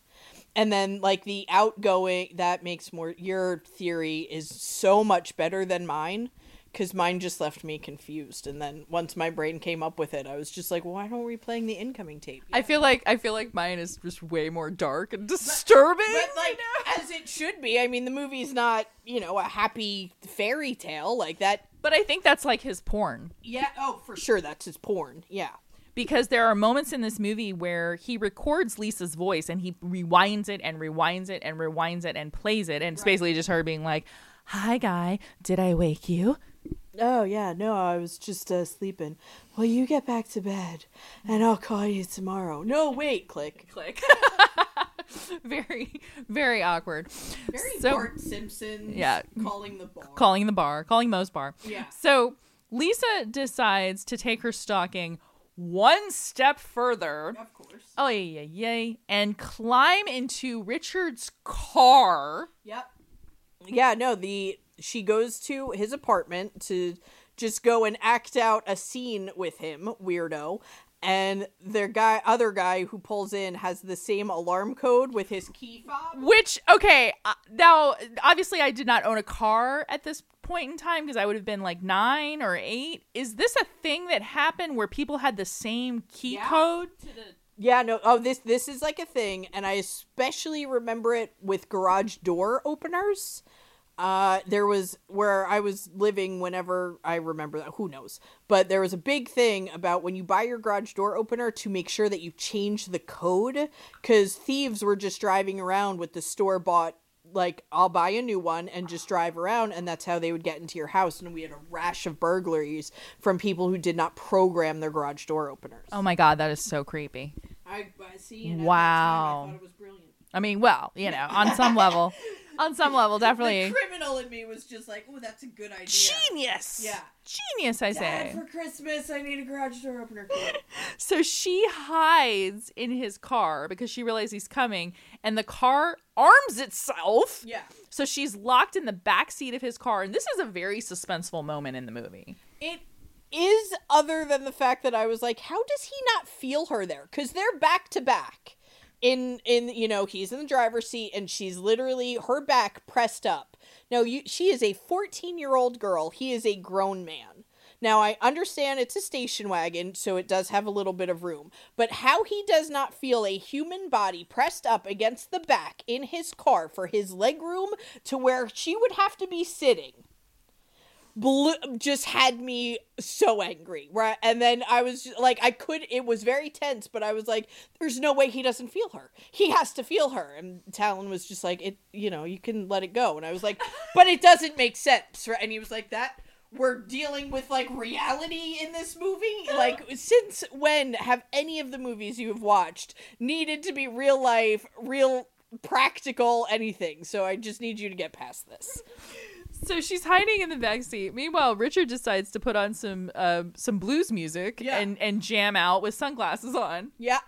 And then like the outgoing that makes more your theory is so much better than mine cuz mine just left me confused and then once my brain came up with it I was just like, "Why aren't we playing the incoming tape?" I feel like I feel like mine is just way more dark and disturbing. But like you know? as it should be. I mean, the movie's not, you know, a happy fairy tale like that. but I think that's like his porn. Yeah, oh, for sure that's his porn. Yeah. because there are moments in this movie where he records Lisa's voice and he rewinds it and rewinds it and rewinds it and plays it and it's basically just her being like, "Hi guy, did I wake you?" Oh yeah, no, I was just uh, sleeping. Well, you get back to bed, and I'll call you tomorrow. No, wait, click. Click. very very awkward. Very So- Bart Simpson. Yeah. calling the bar. Calling the bar, calling Moe's bar. Yeah. So Lisa decides to take her stalking one step further. Of course. Oh yeah, yeah, yay! And climb into Richard's car. Yep. Yeah, no, the she goes to his apartment to just go and act out a scene with him, weirdo. And their guy other guy who pulls in has the same alarm code with his key fob. Which okay, uh, now obviously I did not own a car at this point in time because I would have been like nine or eight. Is this a thing that happened where people had the same key Yeah. code to the Yeah, no. Oh, this this is like a thing, and I especially remember it with garage door openers. Uh, there was where I was living whenever I remember that. Who knows? But there was a big thing about when you buy your garage door opener to make sure that you change the code because thieves were just driving around with the store bought like I'll buy a new one and just drive around and that's how they would get into your house and we had a rash of burglaries from people who did not program their garage door openers. Oh my god, that is so creepy. I, I see Wow. Time, I thought it was brilliant. I mean, well, you know, on some level, on some level, definitely The criminal in me was just like, "Oh, that's a good idea." genius. Yeah. genius. I Dad, say. for Christmas, I need a garage door opener. So she hides in his car because she realizes he's coming, and the car arms itself. yeah. So she's locked in the back seat of his car, and this is a very suspenseful moment in the movie. It is other than the fact that I was like, how does he not feel her there? Because they're back to back. In in you know he's in the driver's seat and she's literally her back pressed up. Now you she is a 14 year old girl. He is a grown man. Now I understand it's a station wagon, so it does have a little bit of room. But how he does not feel a human body pressed up against the back in his car for his leg room to where she would have to be sitting blew, just had me so angry right? And then i was like i could it was very tense but i was like there's no way he doesn't feel her. He has to feel her. And talon was just like it you know you can let it go. And i was like but it doesn't make sense right? And he was like that we're dealing with like reality in this movie? Like since when have any of the movies you have watched needed to be real life real practical anything? So i just need you to get past this So she's hiding in the back seat. Meanwhile, Richard decides to put on some uh, some blues music Yeah. and and jam out with sunglasses on. Yeah,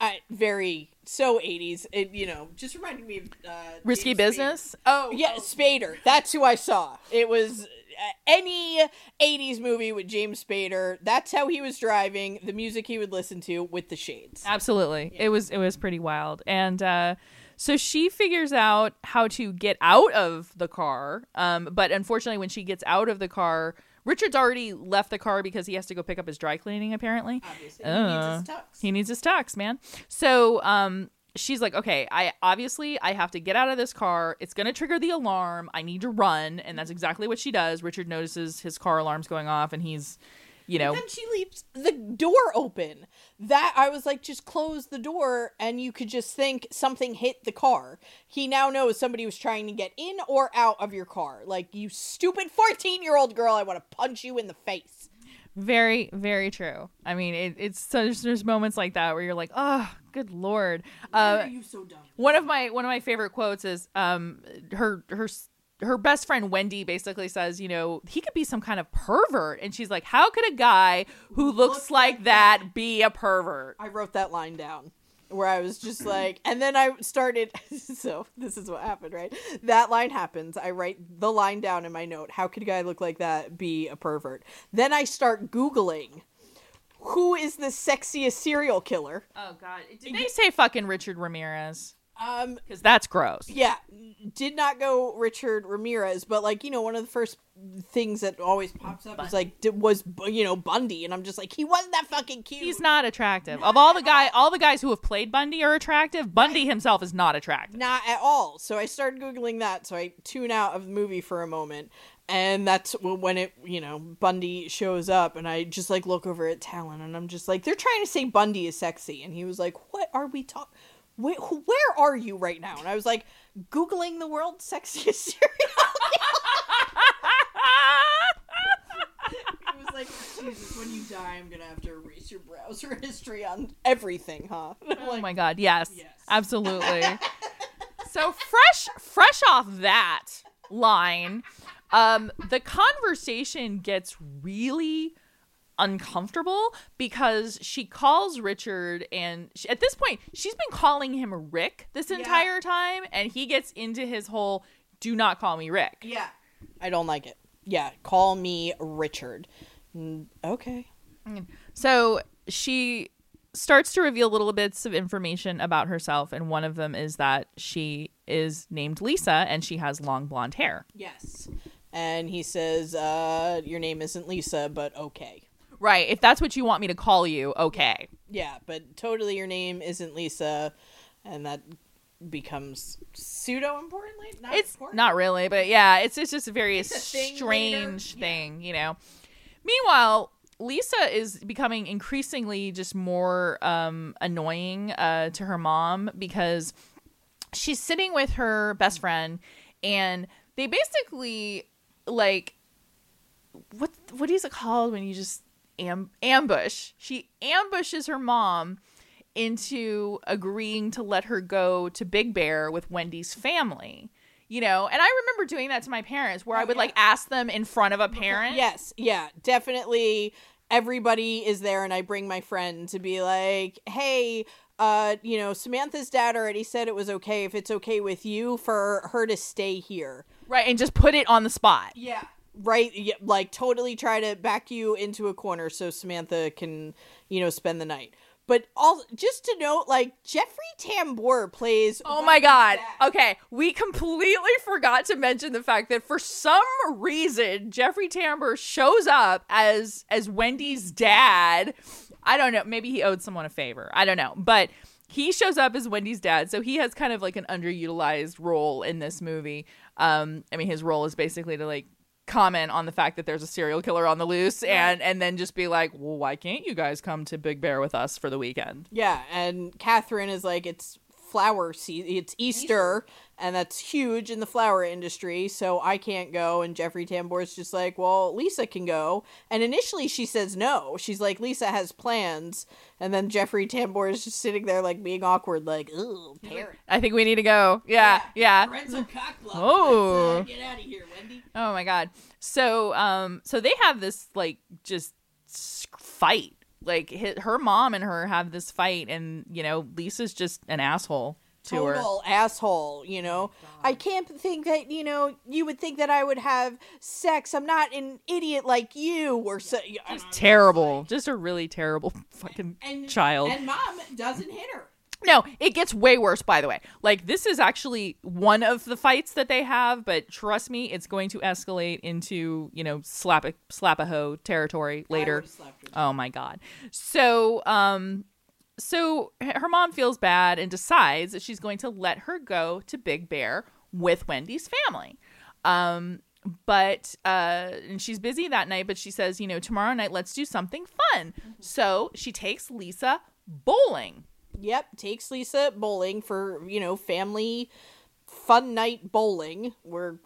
I very so eighties. It you know just reminded me of uh, Risky James business. Oh, Spader. Yeah, Spader. That's who I saw. It was uh, any eighties movie with James Spader. That's how he was driving. The music he would listen to with the shades. Absolutely. It was it was pretty wild. And uh so she figures out how to get out of the car. Um but unfortunately when she gets out of the car, Richard's already left the car because he has to go pick up his dry cleaning apparently. Obviously, Uh, He needs his tux, man. So um she's like, "Okay, I obviously I have to get out of this car. It's going to trigger the alarm. I need to run." And that's exactly what she does. Richard notices his car alarm's going off and he's you know, Then she leaves the door open. That I was like, just close the door, and you could just think something hit the car. He now knows somebody was trying to get in or out of your car. Like you stupid fourteen-year-old girl, I want to punch you in the face. Very, very true. I mean, it, it's so there's, there's moments like that where you're like, oh, good lord. Uh, you so dumb? one of my one of my favorite quotes is um her her her best friend Wendy basically says, you know, he could be some kind of pervert, and she's like, how could a guy who looks looks like like that be a pervert? I wrote that line down where I was just like, and then I started. So this is what happened, right? That line happens. I write the line down in my note. How could a guy look like that be a pervert? Then I start Googling who is the sexiest serial killer. Oh God! Did they say fucking Richard Ramirez? Um, Because that's gross. yeah, did not go Richard Ramirez, but like you know, one of the first things that always pops up is like d- was you know Bundy, and I'm just like he wasn't that fucking cute. He's not attractive. Of all the guy, all the guys who have played Bundy are attractive. Bundy himself is not attractive. not at all. So I started googling that. So I tune out of the movie for a moment, and that's when it you know Bundy shows up, and I just like look over at Talon, and I'm just like they're trying to say Bundy is sexy, and he was like, "What are we talking?" Wait, where are you right now? And I was like, googling the world's sexiest serial. It was like, Jesus, when you die, I'm gonna have to erase your browser history on everything, huh? And I'm Oh my god, yes. Yes. Absolutely. so fresh fresh off that line, um the conversation gets really uncomfortable because she calls Richard and she, at this point she's been calling him Rick this entire time and he gets into his whole do not call me Rick. Yeah. I don't like it. Yeah, call me Richard. Okay. So she starts to reveal little bits of information about herself, and one of them is that she is named Lisa and she has long blonde hair. Yes. And he says, uh, your name isn't Lisa, but okay. Right. If that's what you want me to call you, okay. Yeah, but totally your name isn't Lisa, and that becomes pseudo importantly. Not It's important. not really, but yeah, it's it's just a very a thing strange later. thing, you know. Meanwhile, Lisa is becoming increasingly just more um, annoying uh, to her mom because she's sitting with her best friend, and they basically like what what is it called when you just am- ambush? She ambushes her mom into agreeing to let her go to Big Bear with Wendy's family. You know, and I remember doing that to my parents where I Oh, would yeah. like ask them in front of a parent. Yes, yeah, definitely. Everybody is there, and I bring my friend to be like, "Hey, uh, you know, Samantha's dad already said it was okay if it's okay with you for her to stay here." Right, and just put it on the spot. Yeah. Right, like totally try to back you into a corner so Samantha can, you know, spend the night. But all just to note, like Jeffrey Tambor plays. Oh my god. dad. Okay, we completely forgot to mention the fact that for some reason Jeffrey Tambor shows up as as Wendy's dad. I don't know, maybe he owed someone a favor. I don't know. But he shows up as Wendy's dad, so he has kind of like an underutilized role in this movie. Um I mean his role is basically to like comment on the fact that there's a serial killer on the loose and and then just be like, "Well, why can't you guys come to Big Bear with us for the weekend?" Yeah, and Katherine is like, it's flower season, it's Easter, and that's huge in the flower industry, so I can't go. And Jeffrey Tambor's just like, well, Lisa can go. And initially she says no. She's like, Lisa has plans. And then Jeffrey Tambor is just sitting there, like, being awkward, like, ooh, parent. I think we need to go. Yeah, yeah. Parental cock block. Oh. Let's, uh, get out of here, Wendy. Oh my god. So um so they have this like just fight. Like hi her mom and her have this fight and you know Lisa's just an asshole to her. Total asshole, you know. Oh I can't think that you know you would think that I would have sex. I'm not an idiot like you, or so. Just terrible. Just a really terrible fucking and child. And mom doesn't hit her. No, it gets way worse by the way. Like this is actually one of the fights that they have, but trust me, it's going to escalate into, you know, slap a slap a hoe territory later. Oh my god. So, um so her mom feels bad and decides that she's going to let her go to Big Bear with Wendy's family. Um but uh and she's busy that night, but she says, you know, tomorrow night let's do something fun. So, she takes Lisa bowling. Yep, takes Lisa bowling for you know family fun night bowling. Where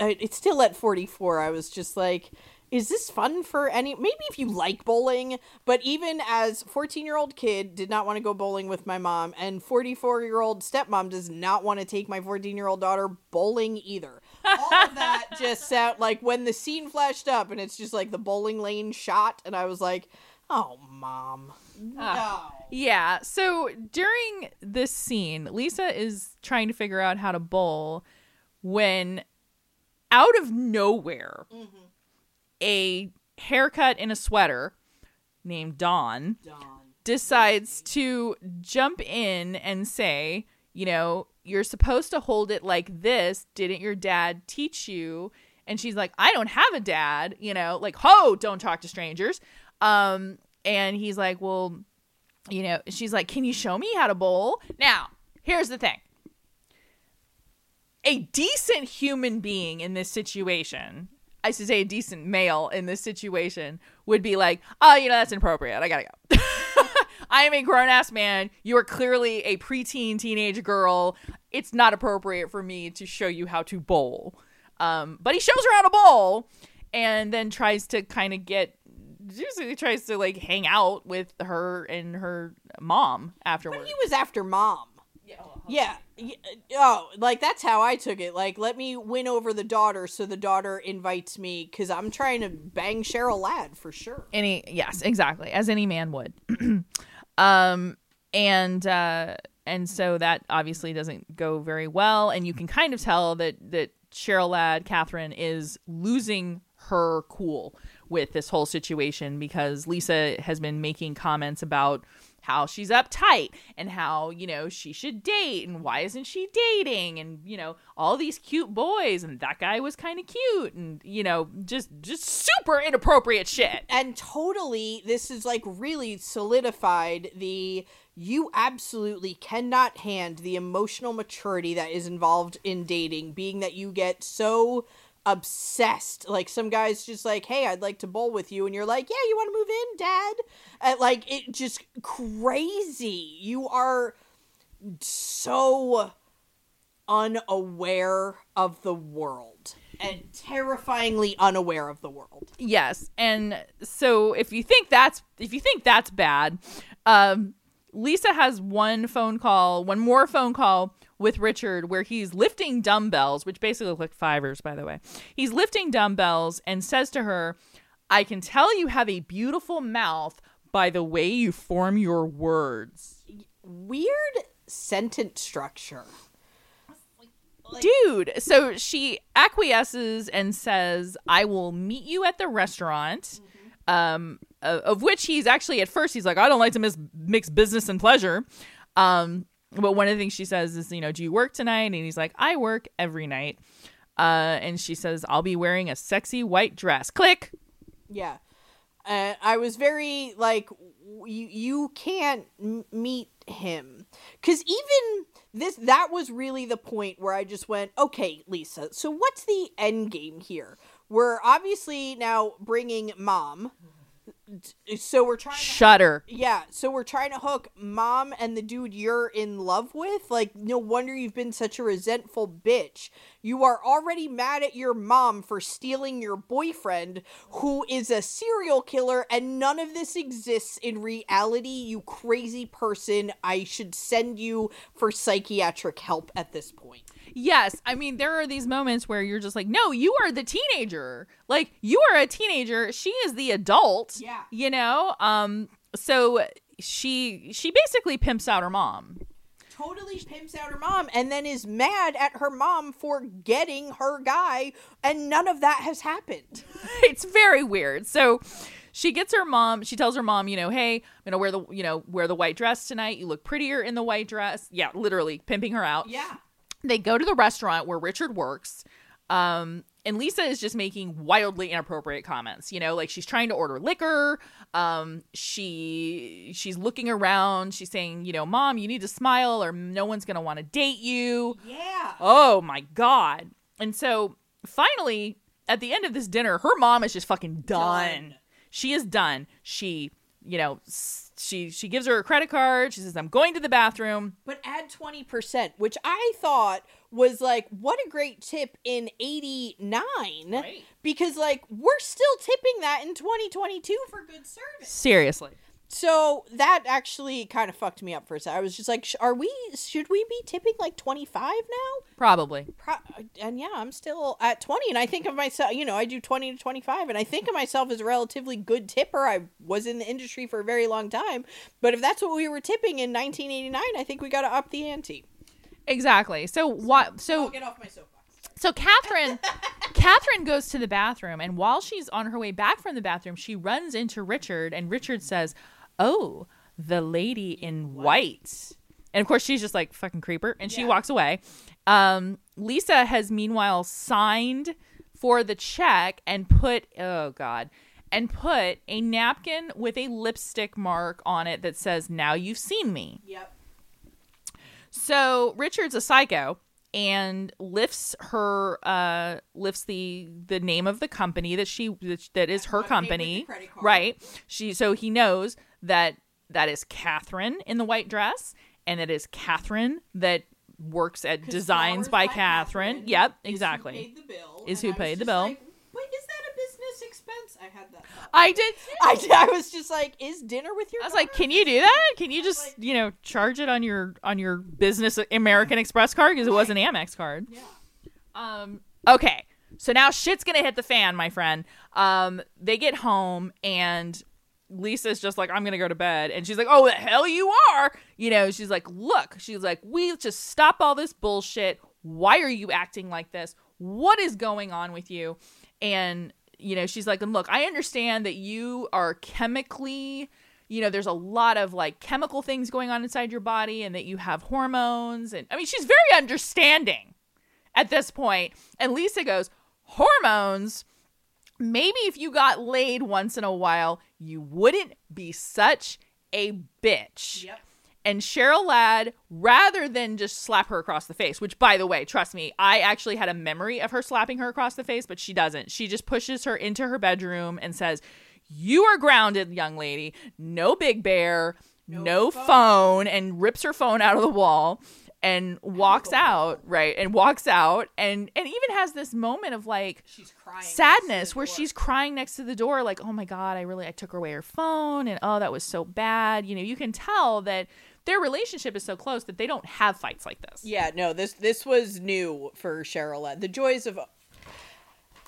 I- uh, it's still at 44. I was just like, is this fun for any? Maybe if you like bowling, but even as 14 year old kid, did not want to go bowling with my mom, and 44 year old stepmom does not want to take my 14 year old daughter bowling either. All of that just sound like when the scene flashed up, and it's just like the bowling lane shot, and I was like, oh mom, Ah. no. Yeah. So during this scene, Lisa is trying to figure out how to bowl when out of nowhere, mm-hmm. a haircut in a sweater named Dawn decides mm-hmm. to jump in and say, you know, you're supposed to hold it like this. Didn't your dad teach you? And she's like, I don't have a dad, you know, like, ho, don't talk to strangers. Um, and he's like, well, you know, she's like, can you show me how to bowl? Now, here's the thing a decent human being in this situation, I should say a decent male in this situation, would be like, oh, you know, that's inappropriate. I gotta go. I am a grown ass man. You are clearly a preteen teenage girl. It's not appropriate for me to show you how to bowl. Um, but he shows her how to bowl and then tries to kind of get usually tries to like hang out with her and her mom afterwards. But He was after mom. Yeah. y- Oh, like that's how I took it. Like, let me win over the daughter so the daughter invites me because I'm trying to bang Cheryl Ladd for sure. any yes exactly as any man would um and uh and so that obviously doesn't go very well and you can kind of tell that that cheryl ladd katherine is losing her cool with this whole situation because Lisa has been making comments about how she's uptight and how, you know, she should date and why isn't she dating and, you know, all these cute boys and that guy was kind of cute and, you know, just just super inappropriate shit. and totally this is like really solidified the you absolutely cannot hand the emotional maturity that is involved in dating being that you get so obsessed. Like some guys just like hey i'd like to bowl with you and you're like yeah you want to move in dad? And like it just crazy. You are so unaware of the world and terrifyingly unaware of the world. Yes. And so if you think that's if you think that's bad, um Lisa has one phone call, one more phone call with Richard where he's lifting dumbbells, which basically look like fivers, by the way. He's lifting dumbbells and says to her, I can tell you have a beautiful mouth by the way you form your words. weird sentence structure. Dude, so she acquiesces and says, I will meet you at the restaurant. Um, uh, of which he's actually at first he's like, I don't like to miss, mix business and pleasure. Um, but one of the things she says is, you know, do you work tonight? And he's like, I work every night. Uh, and she says, I'll be wearing a sexy white dress. Click. Yeah. And I was very like you you can't m- meet him cuz even this that was really the point where I just went, "Okay, Lisa. So what's the end game here? We're obviously now bringing mom. So we're trying to Shudder. Yeah, so we're trying to hook mom and the dude you're in love with. Like, no wonder you've been such a resentful bitch. You are already mad at your mom for stealing your boyfriend, who is a serial killer, and none of this exists in reality, you crazy person. I should send you for psychiatric help at this point. Yes, I mean there are these moments where you're just like, no, you are the teenager. Like you are a teenager. She is the adult. Yeah. You know. Um. So she she basically pimps out her mom. Totally pimps out her mom and then is mad at her mom for getting her guy, and none of that has happened. it's very weird. So she gets her mom. She tells her mom, you know, hey, I'm gonna wear the you know wear the white dress tonight. You look prettier in the white dress. Yeah, literally pimping her out. Yeah. They go to the restaurant where Richard works. Um, and Lisa is just making wildly inappropriate comments. You know, like she's trying to order liquor. Um, she she's looking around. She's saying, you know, mom, you need to smile, or no one's gonna want to date you. Yeah. Oh my god! And so finally, at the end of this dinner, her mom is just fucking done. Done. She is done. She, you know, s- she she gives her a credit card. She says, "I'm going to the bathroom." But add 20%, which I thought was like, what a great tip in 89. Right. Because, like, we're still tipping that in 2022 for good service. Seriously. So that actually kind of fucked me up for a second. I was just like, are we, should we be tipping like 25 now? Probably. Pro- and yeah, I'm still at 20 and I think of myself, you know, I do 20 to 25 and I think of myself as a relatively good tipper. I was in the industry for a very long time, but if that's what we were tipping in 1989, I think we got to up the ante. Exactly. So what? So I'll get off my soapbox. so Katherine, Katherine goes to the bathroom, and while she's on her way back from the bathroom, she runs into Richard, and Richard says, "Oh, the lady in white." And of course, she's just like fucking creeper, and she Yeah. walks away. Um, Lisa has meanwhile signed for the check and put oh god, and put a napkin with a lipstick mark on it that says, "Now you've seen me." Yep. So Richard's a psycho and lifts her uh lifts the the name of the company that she that, that is her What with the company credit card. right she so he knows that that is Katherine in the white dress and it is Katherine that works at Designs by, Katherine. Yep, exactly. Is who paid the bill. Is who I paid the bill. like, Wait, is that a business expense? I had that. thought. I did. I, I was just like, is dinner with your? I was like, can you do that? Can you just, like- you know, charge it on your on your business American Express card because it was an Amex card. Yeah. Um. Okay. So now shit's gonna hit the fan, my friend. Um. They get home and Lisa's just like, I'm gonna go to bed, and she's like, Oh, the hell you are. You know. She's like, Look. She's like, We just stop all this bullshit. Why are you acting like this? What is going on with you? And you know, she's like, And look, I understand that you are chemically, you know, there's a lot of like chemical things going on inside your body and that you have hormones. And I mean, she's very understanding at this point. And Lisa goes, hormones? Maybe if you got laid once in a while, you wouldn't be such a bitch. Yep. And Cheryl Ladd, rather than just slap her across the face, which by the way, trust me, I actually had a memory of her slapping her across the face, but she doesn't. She just pushes her into her bedroom and says, You are grounded, young lady. No big bear, no, No phone. phone." and rips her phone out of the wall and walks out, right? And walks out and and even has this moment of like She's crying. sadness where she's crying next to the door like oh my god i really i took away her phone and oh that was so bad you know you can tell that their relationship is so close that they don't have fights like this Yeah, no, this this was new for Cheryl. The joys of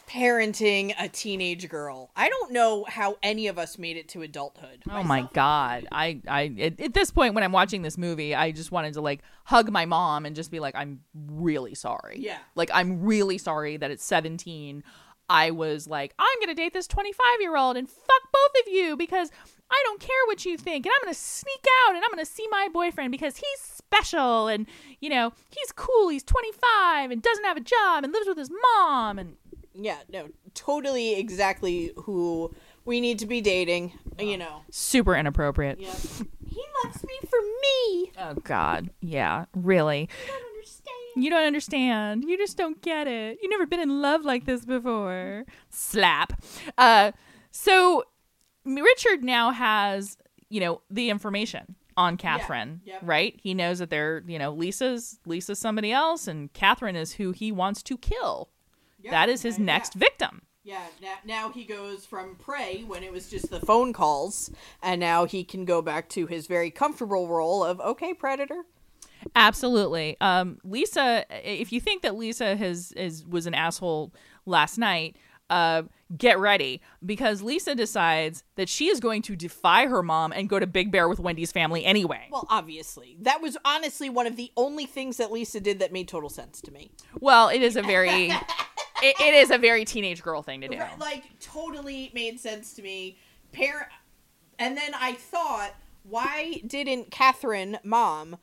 parenting a teenage girl. I don't know how any of us made it to adulthood. oh my god i i at, at this point when i'm watching this movie i just wanted to like hug my mom and just be like i'm really sorry Yeah. like i'm really sorry that at 17 i was like i'm gonna date this 25 year old and fuck both of you because i don't care what you think and i'm gonna sneak out and i'm gonna see my boyfriend because he's special and you know he's cool he's 25 and doesn't have a job and lives with his mom and Yeah, no, totally exactly who we need to be dating, you know. super inappropriate Yeah. He loves me for me. oh god yeah really I don't understand. You don't understand. You just don't get it. You've never been in love like this before. Slap. Uh, so Richard now has, you know, the information on Katherine, yep. right? He knows that they're, you know, Lisa's Lisa's somebody else, and Katherine is who he wants to kill. That is his next yeah. victim. Yeah, now, now he goes from prey when it was just the phone calls, and now he can go back to his very comfortable role of okay, predator. Absolutely. Um, Lisa, if you think that Lisa has is was an asshole last night, uh, get ready because Lisa decides that she is going to defy her mom and go to Big Bear with Wendy's family anyway. Well, obviously, that was honestly one of the only things that Lisa did that made total sense to me. Well, it is a very, it, it is a very teenage girl thing to do. Like totally made sense to me. Parent, and then I thought, why didn't Katherine, mom,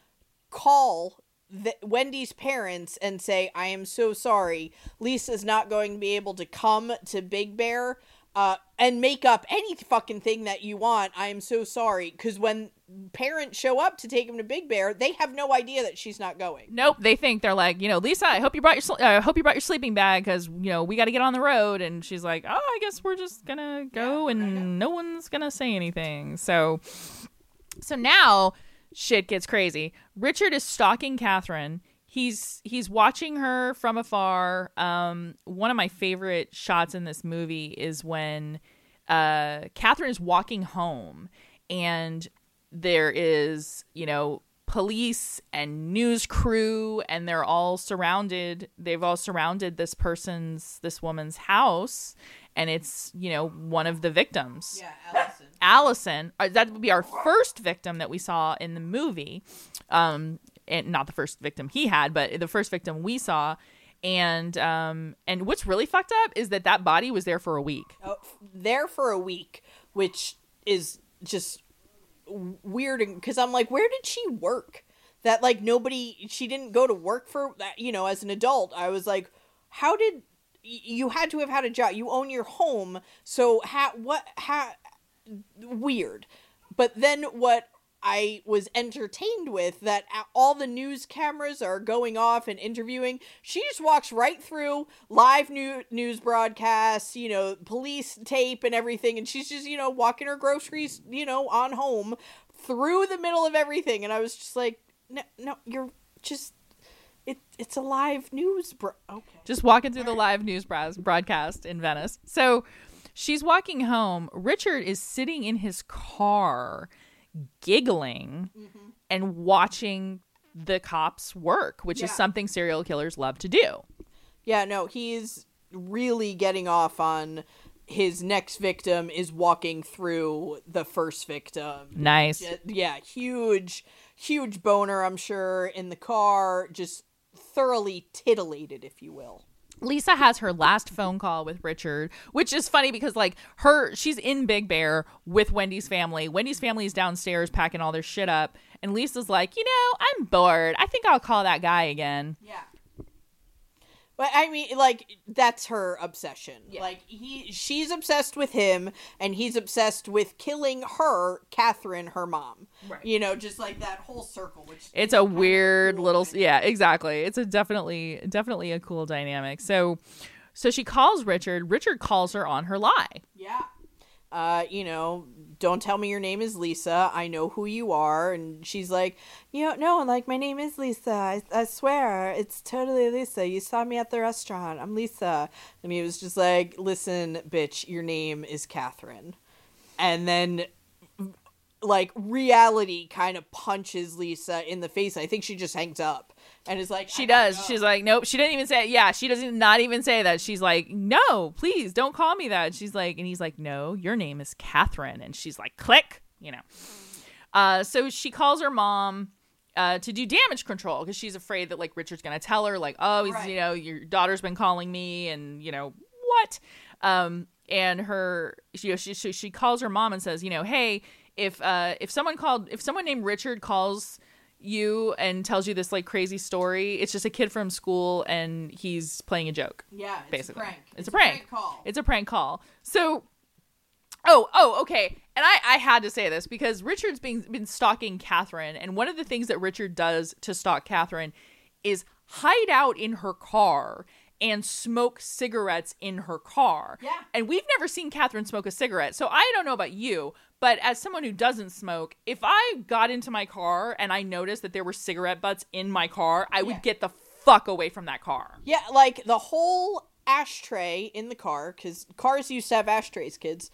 call the, Wendy's parents and say, "I am so sorry. Lisa's not going to be able to come to Big Bear." Uh, and make up any fucking thing that you want. I am so sorry. Because when parents show up to take him to Big Bear, they have no idea that she's not going. Nope, they think they're like, you know, Lisa. I hope you brought your, sl- uh, hope you brought your sleeping bag because you know we got to get on the road. And she's like, oh, I guess we're just gonna go, Yeah, and no one's gonna say anything. So, so now shit gets crazy. Richard is stalking Katherine. He's he's watching her from afar. Um, one of my favorite shots in this movie is when uh, Katherine is walking home, and there is you know police and news crew, and they're all surrounded. They've all surrounded this person's this woman's house, and it's you know one of the victims. Yeah, Allison. Allison, uh, that would be our first victim that we saw in the movie. Um, and not the first victim he had, but the first victim we saw. And um, and what's really fucked up is that that body was there for a week. oh, there for a week, which is just weird because I'm like, where did she work? That like nobody, she didn't go to work for that. You know, as an adult, I was like, how did you had to have had a job? You own your home, so how what how weird. But then what I was entertained with that all the news cameras are going off and interviewing. She just walks right through live new news broadcasts, you know, police tape and everything, and she's just you know walking her groceries, you know, on home through the middle of everything, and I was just like, no, no, you're just. It, it's a live news bro. Okay. just walking through the live news broadcast in Venice. So she's walking home. Richard is sitting in his car, giggling mm-hmm. and watching the cops work, which is something serial killers love to do. Yeah, no, he's really getting off on his next victim is walking through the first victim. Nice. Yeah, yeah, huge, huge boner, I'm sure, in the car, just thoroughly titillated, if you will. Lisa has her last phone call with Richard, which is funny because like her she's in Big Bear with Wendy's family. Wendy's family is downstairs packing all their shit up and Lisa's like, "You know, I'm bored. I think I'll call that guy again." Yeah. But I mean, like that's her obsession. Yeah. Like he, she's obsessed with him, and he's obsessed with killing her, Katherine, her mom. Right. You know, just like that whole circle. Which It's a weird little yeah, exactly. It's a definitely definitely a cool dynamic. So so she calls Richard. Richard calls her on her lie. Yeah. Uh, you know, don't tell me your name is Lisa. I know who you are. And she's like, you know, no, like my name is Lisa. I, I swear, it's totally Lisa. You saw me at the restaurant. I'm Lisa. And he was just like, listen, bitch, your name is Katherine. And then, like, reality kind of punches Lisa in the face. I think she just hangs up and is like, She "I does. She's like, nope. She didn't even say. Yeah, she doesn't not even say that. She's like, no, please don't call me that. She's like, and he's like, no, your name is Katherine. And she's like, click, you know. Uh, so she calls her mom uh, to do damage control because she's afraid that like Richard's gonna tell her like, oh, he's, Right. you know, your daughter's been calling me, and you know what? Um, and her, you know, she she she calls her mom and says, you know, hey, if uh if someone called if someone named Richard calls you and tells you this like crazy story, it's just a kid from school and he's playing a joke yeah, it's basically. a prank. It's, a prank. call. It's a prank call. So, oh, oh, okay. And I, I had to say this because Richard's been been stalking Katherine, and one of the things that Richard does to stalk Katherine is hide out in her car and smoke cigarettes in her car. Yeah. And we've never seen Katherine smoke a cigarette, so I don't know about you. But as someone who doesn't smoke, if I got into my car and I noticed that there were cigarette butts in my car, I would get the fuck away from that car. Yeah, like the whole ashtray in the car, because cars used to have ashtrays, kids,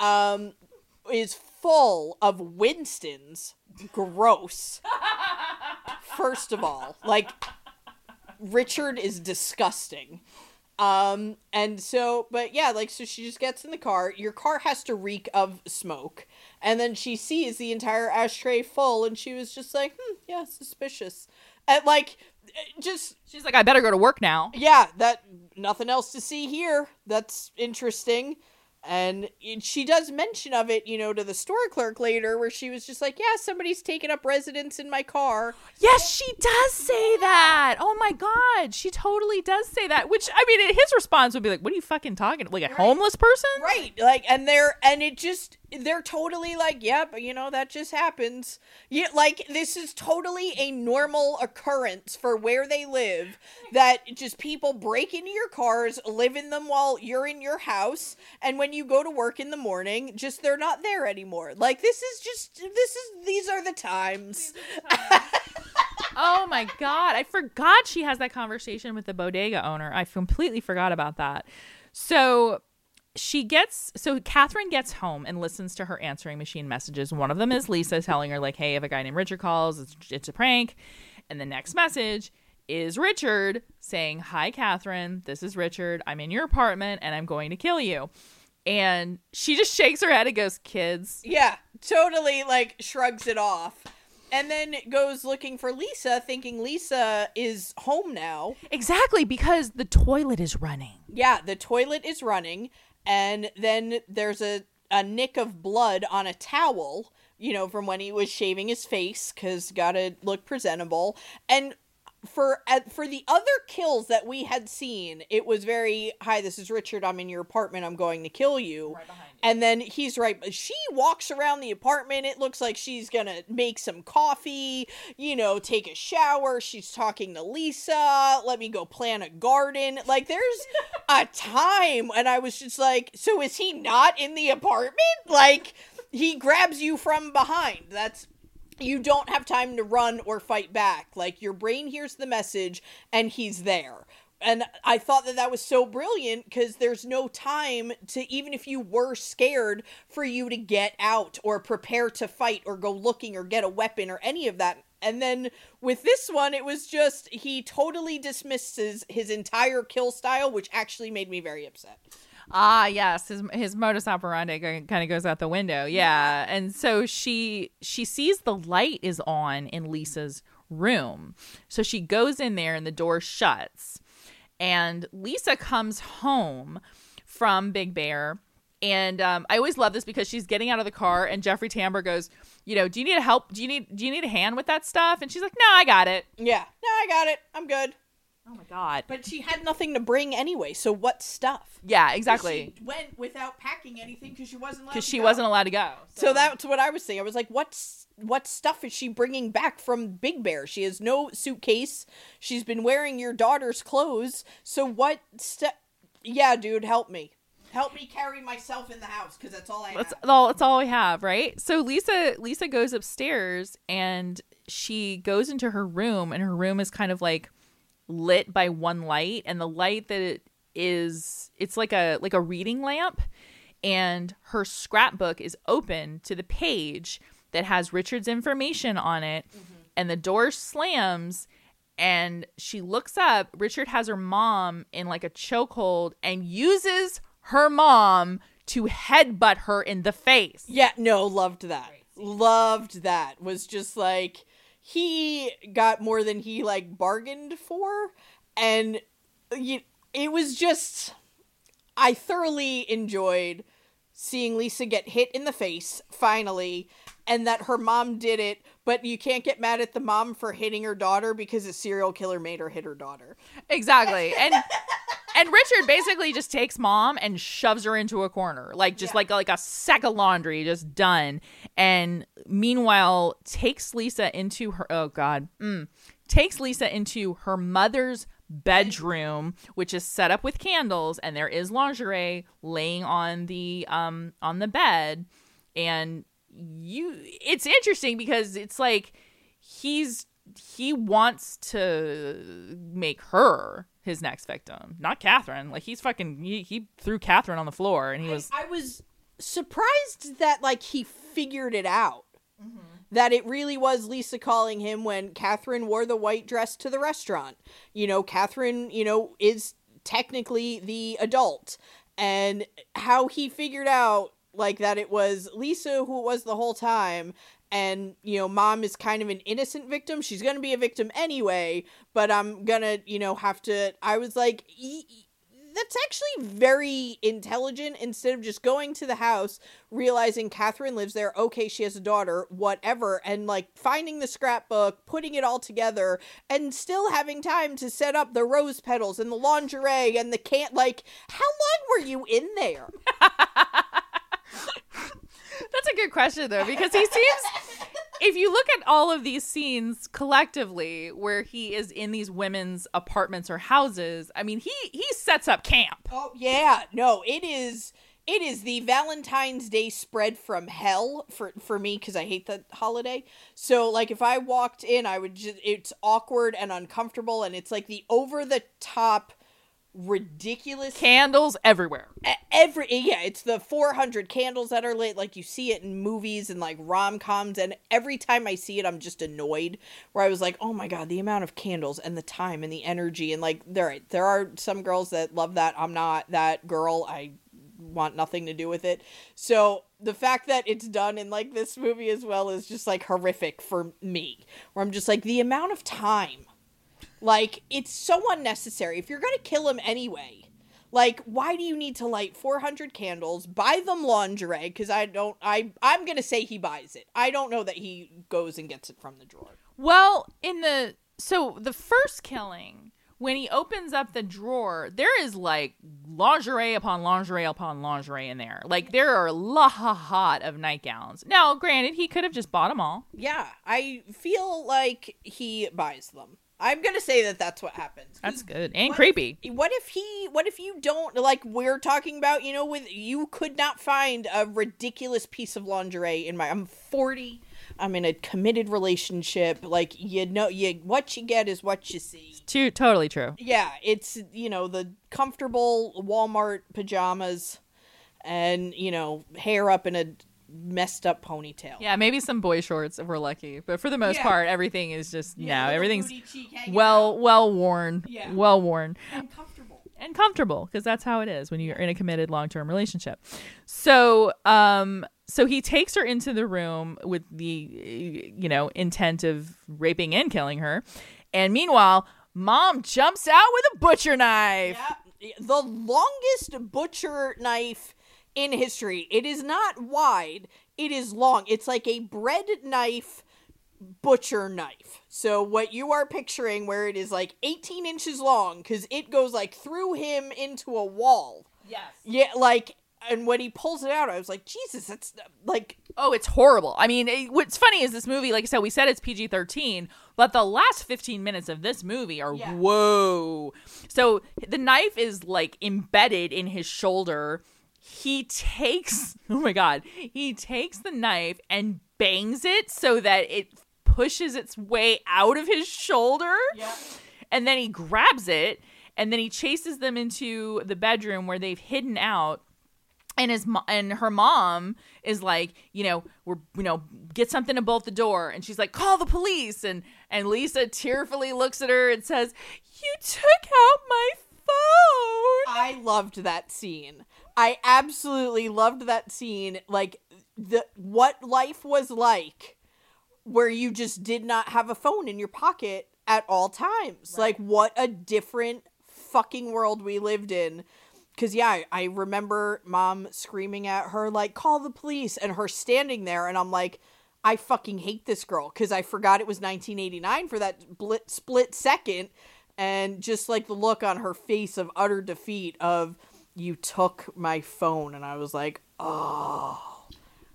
um, is full of Winston's. Gross. First of all, like Richard is disgusting. Um, and so, but yeah, like, so she just gets in the car. Your car has to reek of smoke. And then she sees the entire ashtray full, and she was just like, hmm, yeah, suspicious. And like, just She's like, I better go to work now. yeah, that nothing else to see here. That's interesting. And she does mention of it, you know, to the store clerk later, where she was just like, "Yeah, somebody's taken up residence in my car." Yes, she does say that. Oh my god, she totally does say that. Which I mean, his response would be like, "What are you fucking talking? Like a homeless person?" Right, like, and they're and it just they're totally like, "Yep, you know that just happens." Yeah, like this is totally a normal occurrence for where they live. That just people break into your cars, live in them while you're in your house, and when you go to work in the morning, just they're not there anymore. Like this is just this is these are the times. Oh my god, I forgot she has that conversation with the bodega owner. I completely forgot about that. So she gets so Katherine gets home and listens to her answering machine messages. One of them is Lisa telling her like, "Hey, if a guy named Richard calls, it's, it's a prank." And the next message is Richard saying, "Hi, Katherine. This is Richard. I'm in your apartment and I'm going to kill you." And she just shakes her head and goes, "Kids." Yeah, totally like shrugs it off. And then goes looking for Lisa, thinking Lisa is home now. Exactly because the toilet is running. Yeah, the toilet is running, and then there's a, a nick of blood on a towel, you know, from when he was shaving his face, because gotta look presentable. And for uh, for the other kills that we had seen, it was very hi. This is Richard. I'm in your apartment. I'm going to kill you. Right behind you. And then he's right. But she walks around the apartment. It looks like she's gonna make some coffee. You know, take a shower. She's talking to Lisa. Let me go plant a garden. Like there's a time, and I was just like, so is he not in the apartment? Like he grabs you from behind. That's you don't have time to run or fight back. Like your brain hears the message and he's there. And I thought that that was so brilliant because there's no time to, even if you were scared, for you to get out or prepare to fight or go looking or get a weapon or any of that. And then with this one, it was just, he totally dismisses his entire kill style, which actually made me very upset. Ah, yes, his his modus operandi kind of goes out the window. Yeah, and so she she sees the light is on in Lisa's room, so she goes in there and the door shuts, and Lisa comes home from Big Bear. And um, I always love this because she's getting out of the car, and Jeffrey Tambor goes, "You know, do you need help? Do you need do you need a hand with that stuff?" And she's like, "No, I got it." Yeah. No, I got it. I'm good. Oh my god! But she had nothing to bring anyway. So what stuff? Yeah, exactly. She went without packing anything because she wasn't allowed. Because to she go. wasn't allowed to go. So that's what I was saying. I was like, what's what stuff is she bringing back from Big Bear? She has no suitcase. She's been wearing your daughter's clothes. So what stuff? Yeah, dude, help me. Help me carry myself in the house because that's all I that's have. all that's all we have, right? So Lisa Lisa goes upstairs and she goes into her room and her room is kind of like lit by one light and the light that it is it's like a like a reading lamp and her scrapbook is open to the page that has Richard's information on it mm-hmm. and the door slams and she looks up Richard has her mom in like a chokehold and uses her mom to headbutt her in the face. Yeah, no, loved that. Loved that. Was just like he got more than he like bargained for and it was just I thoroughly enjoyed seeing Lisa get hit in the face finally and that her mom did it but you can't get mad at the mom for hitting her daughter because a serial killer made her hit her daughter. Exactly. And and Richard basically just takes mom and shoves her into a corner. Like just Yeah. like like a sack of laundry just done. And meanwhile takes Lisa into her oh god. Mm, takes Lisa into her mother's bedroom which is set up with candles and there is lingerie laying on the um on the bed and you it's interesting because it's like he's he wants to make her his next victim, not Katherine. Like he's fucking he, he threw Katherine on the floor and he was I was surprised that like he figured it out. Mm-hmm. That it really was Lisa calling him when Katherine wore the white dress to the restaurant. You know, Katherine, you know, is technically the adult. And how he figured out like that it was Lisa who it was the whole time and you know mom is kind of an innocent victim. She's going to be a victim anyway but i'm going to you know have to i was like e- that's actually very intelligent. Instead of just going to the house realizing katherine lives there okay she has a daughter whatever and like finding the scrapbook putting it all together and still having time to set up the rose petals and the lingerie and the can't like how long were you in there? That's a good question though because he seems if you look at all of these scenes collectively where he is in these women's apartments or houses, I mean he he sets up camp. Oh yeah, no, it is it is the Valentine's Day spread from hell for for me cuz I hate the holiday. So like if I walked in, I would just it's awkward and uncomfortable and it's like the over the top ridiculous Candles everywhere. every yeah it's the 400 candles that are lit like you see it in movies and like rom-coms and every time i see it i'm just annoyed where i was like oh my god the amount of candles and the time and the energy and like there there are some girls that love that i'm not that girl i want nothing to do with it so the fact that it's done in like this movie as well is just like horrific for me where i'm just like the amount of time like it's so unnecessary if you're gonna kill him anyway like why do you need to light 400 candles buy them lingerie because i don't i i'm gonna say he buys it i don't know that he goes and gets it from the drawer Well, in the so the first killing, when he opens up the drawer, there is like lingerie upon lingerie upon lingerie in there. Like there are a lot of nightgowns. Now, granted, he could have just bought them all. yeah i feel like he buys them i'm gonna say that that's what happens That's good and What- creepy. what if he what if you don't like we're talking about you know with you could not find a ridiculous piece of lingerie in my i'm 40 i'm in a committed relationship like you know you what you get is what you see Too totally true. yeah it's you know the comfortable walmart pajamas and you know hair up in a messed up ponytail Yeah, maybe some boy shorts if we're lucky, but for the most Yeah. part, everything is just Yeah, no, everything's cheek hanging well well worn, Yeah. well worn. and comfortable and comfortable because that's how it is when you're in a committed long-term relationship so um so he takes her into the room with the you know intent of raping and killing her and meanwhile Mom jumps out with a butcher knife. Yeah, the longest butcher knife in history. It is not wide, it is long. It's like a bread knife butcher knife. So what you are picturing where it is like 18 inches long cuz it goes like through him into a wall. Yes. Yeah, like and when he pulls it out, I was like, Jesus, that's like Oh, it's horrible. I mean, it, what's funny is this movie, like I said, we said it's PG 13, but the last 15 minutes of this movie are Yeah. whoa. So the knife is like embedded in his shoulder. He takes, oh my God, he takes the knife and bangs it so that it pushes its way out of his shoulder. And then he grabs it and then he chases them into the bedroom where they've hidden out. And his mo- and her mom is like, you know, we're you know, get something to bolt the door, and she's like, call the police, and and Lisa tearfully looks at her and says, you took out my phone. I loved that scene. I absolutely loved that scene. Like the what life was like where you just did not have a phone in your pocket at all times. Like what a different fucking world we lived in. Cause yeah, I, remember mom screaming at her like call the police and her standing there and I'm like I fucking hate this girl because I forgot it was 1989 for that blit, split second and just like the look on her face of utter defeat of you took my phone and I was like, "Oh,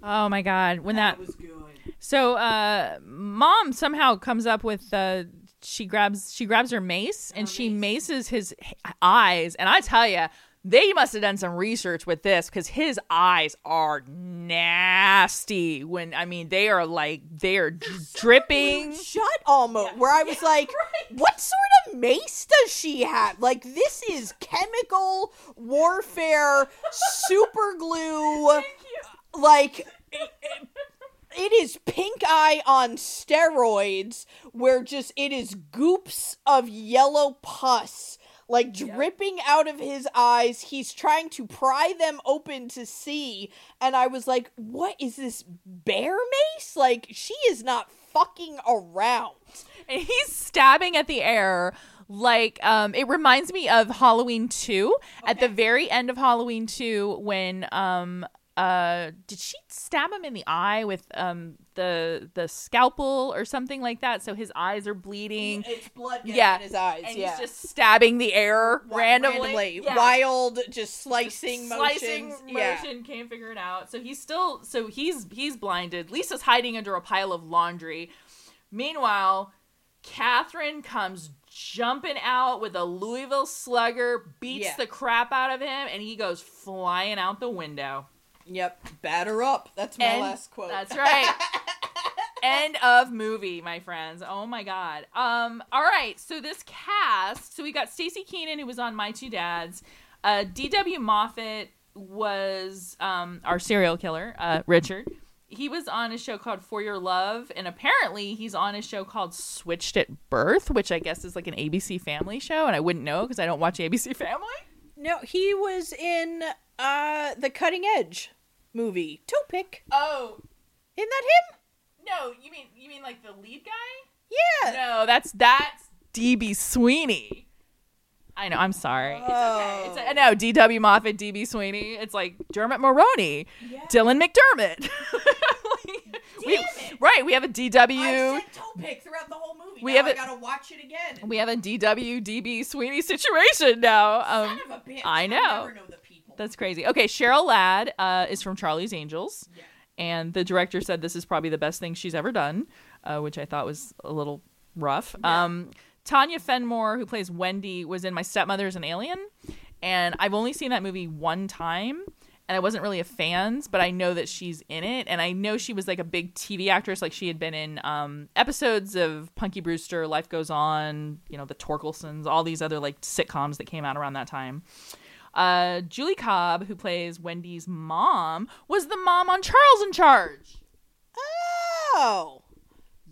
Oh my god, when that, that was good." so uh, mom somehow comes up with uh, she grabs she grabs her mace and she maces his eyes, and I tell you. They must have done some research with this because his eyes are nasty. When I mean, they are like they are dripping. Shut almost. Where I was like, "What sort of mace does she have? Like this is chemical warfare, super glue, like." it- it- it is pink eye on steroids where just it is goops of yellow pus like dripping out of his eyes he's trying to pry them open to see and i was like what is this bear mace? Like she is not fucking around. And he's stabbing at the air like um it reminds me of Halloween 2 at the very end of Halloween 2 when um uh did she stab him in the eye with um the the scalpel or something like that? So his eyes are bleeding. It's blood yeah. in his eyes and yeah. he's just stabbing the air randomly, Yeah. wild just slicing, motion. slicing motions. Motion yeah can't figure it out. So he's still so he's he's blinded. Lisa's hiding under a pile of laundry. Meanwhile katherine comes jumping out with a louisville slugger beats Yeah. the crap out of him and he goes flying out the window yep. Batter up. That's my End- last quote. that's right. End of movie my friends. Oh my god. Um all right. So this cast so we got staci keanan who was on my two dads. Uh dw moffett was um our serial killer uh richard. He was on a show called for your love and apparently he's on a show called switched at birth which i guess is like an abc family show and i wouldn't know because i don't watch abc family. No, he was in uh the Cutting Edge movie. Topic. oh Isn't that him? no you mean you mean like the lead guy Yeah. No, that's that's DB Sweeney. I know. I'm sorry. It's okay. It's I know DW Moffett, DB Sweeney. It's like Dermot Mulroney, Dylan McDermott. Like, we- right. We have a DW. Topic throughout the whole movie. We Now have I gotta watch it again. We have a DW DB Sweeney situation now. Um, Son of a bitch. I I know. never know the people. That's crazy. Okay, Cheryl Ladd uh, is from Charlie's Angels, and the director said this is probably the best thing she's ever done, uh, which I thought was a little rough. Um, Tanya Fenmore, who plays Wendy, was in My Stepmother's an Alien, and I've only seen that movie one time. And I wasn't really a fan, but I know that she's in it, and I know she was like a big TV actress. Like she had been in um, episodes of Punky Brewster, Life Goes On, you know, the Torkelsons, all these other like sitcoms that came out around that time. Uh, Julie Cobb, who plays Wendy's mom, was the mom on Charles in Charge. Oh.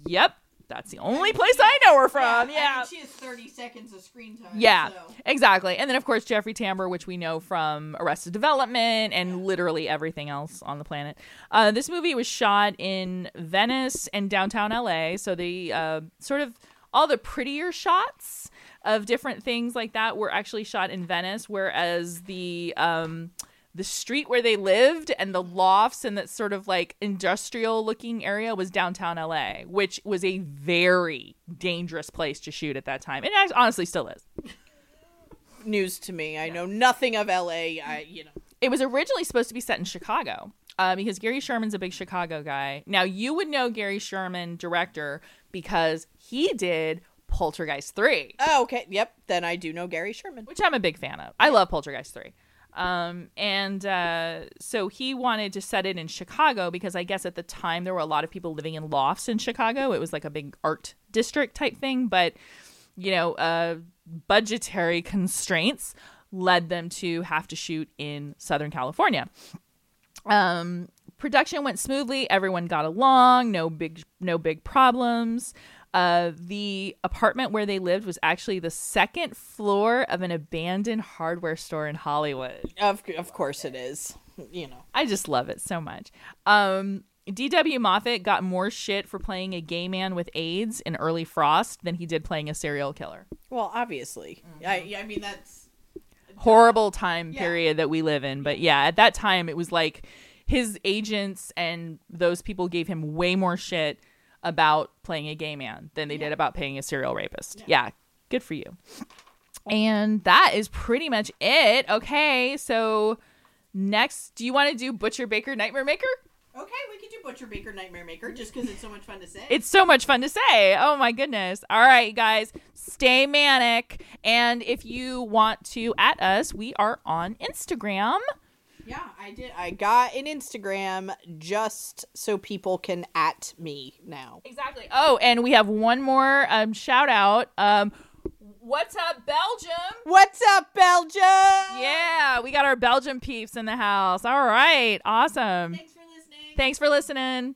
Yep, that's the only place I know her from. Yeah. she has 30 seconds of screen time. Yeah, so- exactly. And then, of course, Jeffrey Tambor, which we know from Arrested Development and literally everything else on the planet. Uh, this movie was shot in Venice and downtown LA. So the uh, sort of all the prettier shots of different things like that were actually shot in Venice, whereas the um, the street where they lived and the lofts and that sort of like industrial looking area was downtown LA, which was a very dangerous place to shoot at that time. And it honestly still is. News to me. I know nothing of LA. I, you know. It was originally supposed to be set in Chicago. Uh, because Gary Sherman's a big Chicago guy. Now you would know Gary Sherman, director, because he did Poltergeist 3. Oh, okay. Yep. Then I do know Gary Sherman. Which I'm a big fan of. I love Poltergeist 3. Um, and uh, so he wanted to set it in Chicago because I guess at the time there were a lot of people living in lofts in Chicago. It was like a big art district type thing, but you know, uh, budgetary constraints led them to have to shoot in Southern California. Um, production went smoothly. Everyone got along. No big, no big problems. Uh, the apartment where they lived was actually the second floor of an abandoned hardware store in Hollywood. Of of course it is. You know. I just love it so much. Um, D.W. Moffett got more shit for playing a gay man with AIDS in Early Frost than he did playing a serial killer. Well, obviously. I I mean that's Horrible time Yeah. period that we live in. But yeah, at that time it was like his agents and those people gave him way more shit about playing a gay man than they did about playing a serial rapist. Yeah. good for you. And that is pretty much it. Okay, so next, do you want to do Butcher Baker Nightmare Maker? Okay, we could do Butcher Baker Nightmare Maker just because it's so much fun to say. It's so much fun to say. Oh my goodness. All right, guys, stay manic. And if you want to at us, we are on Instagram. Yeah, I did. I got an Instagram just so people can at me now. Exactly. Oh, and we have one more um, shout out. Um, what's up, Belgium? What's up, Belgium? Yeah, we got our Belgium peeps in the house. All right, awesome. Thanks for listening. Thanks for listening.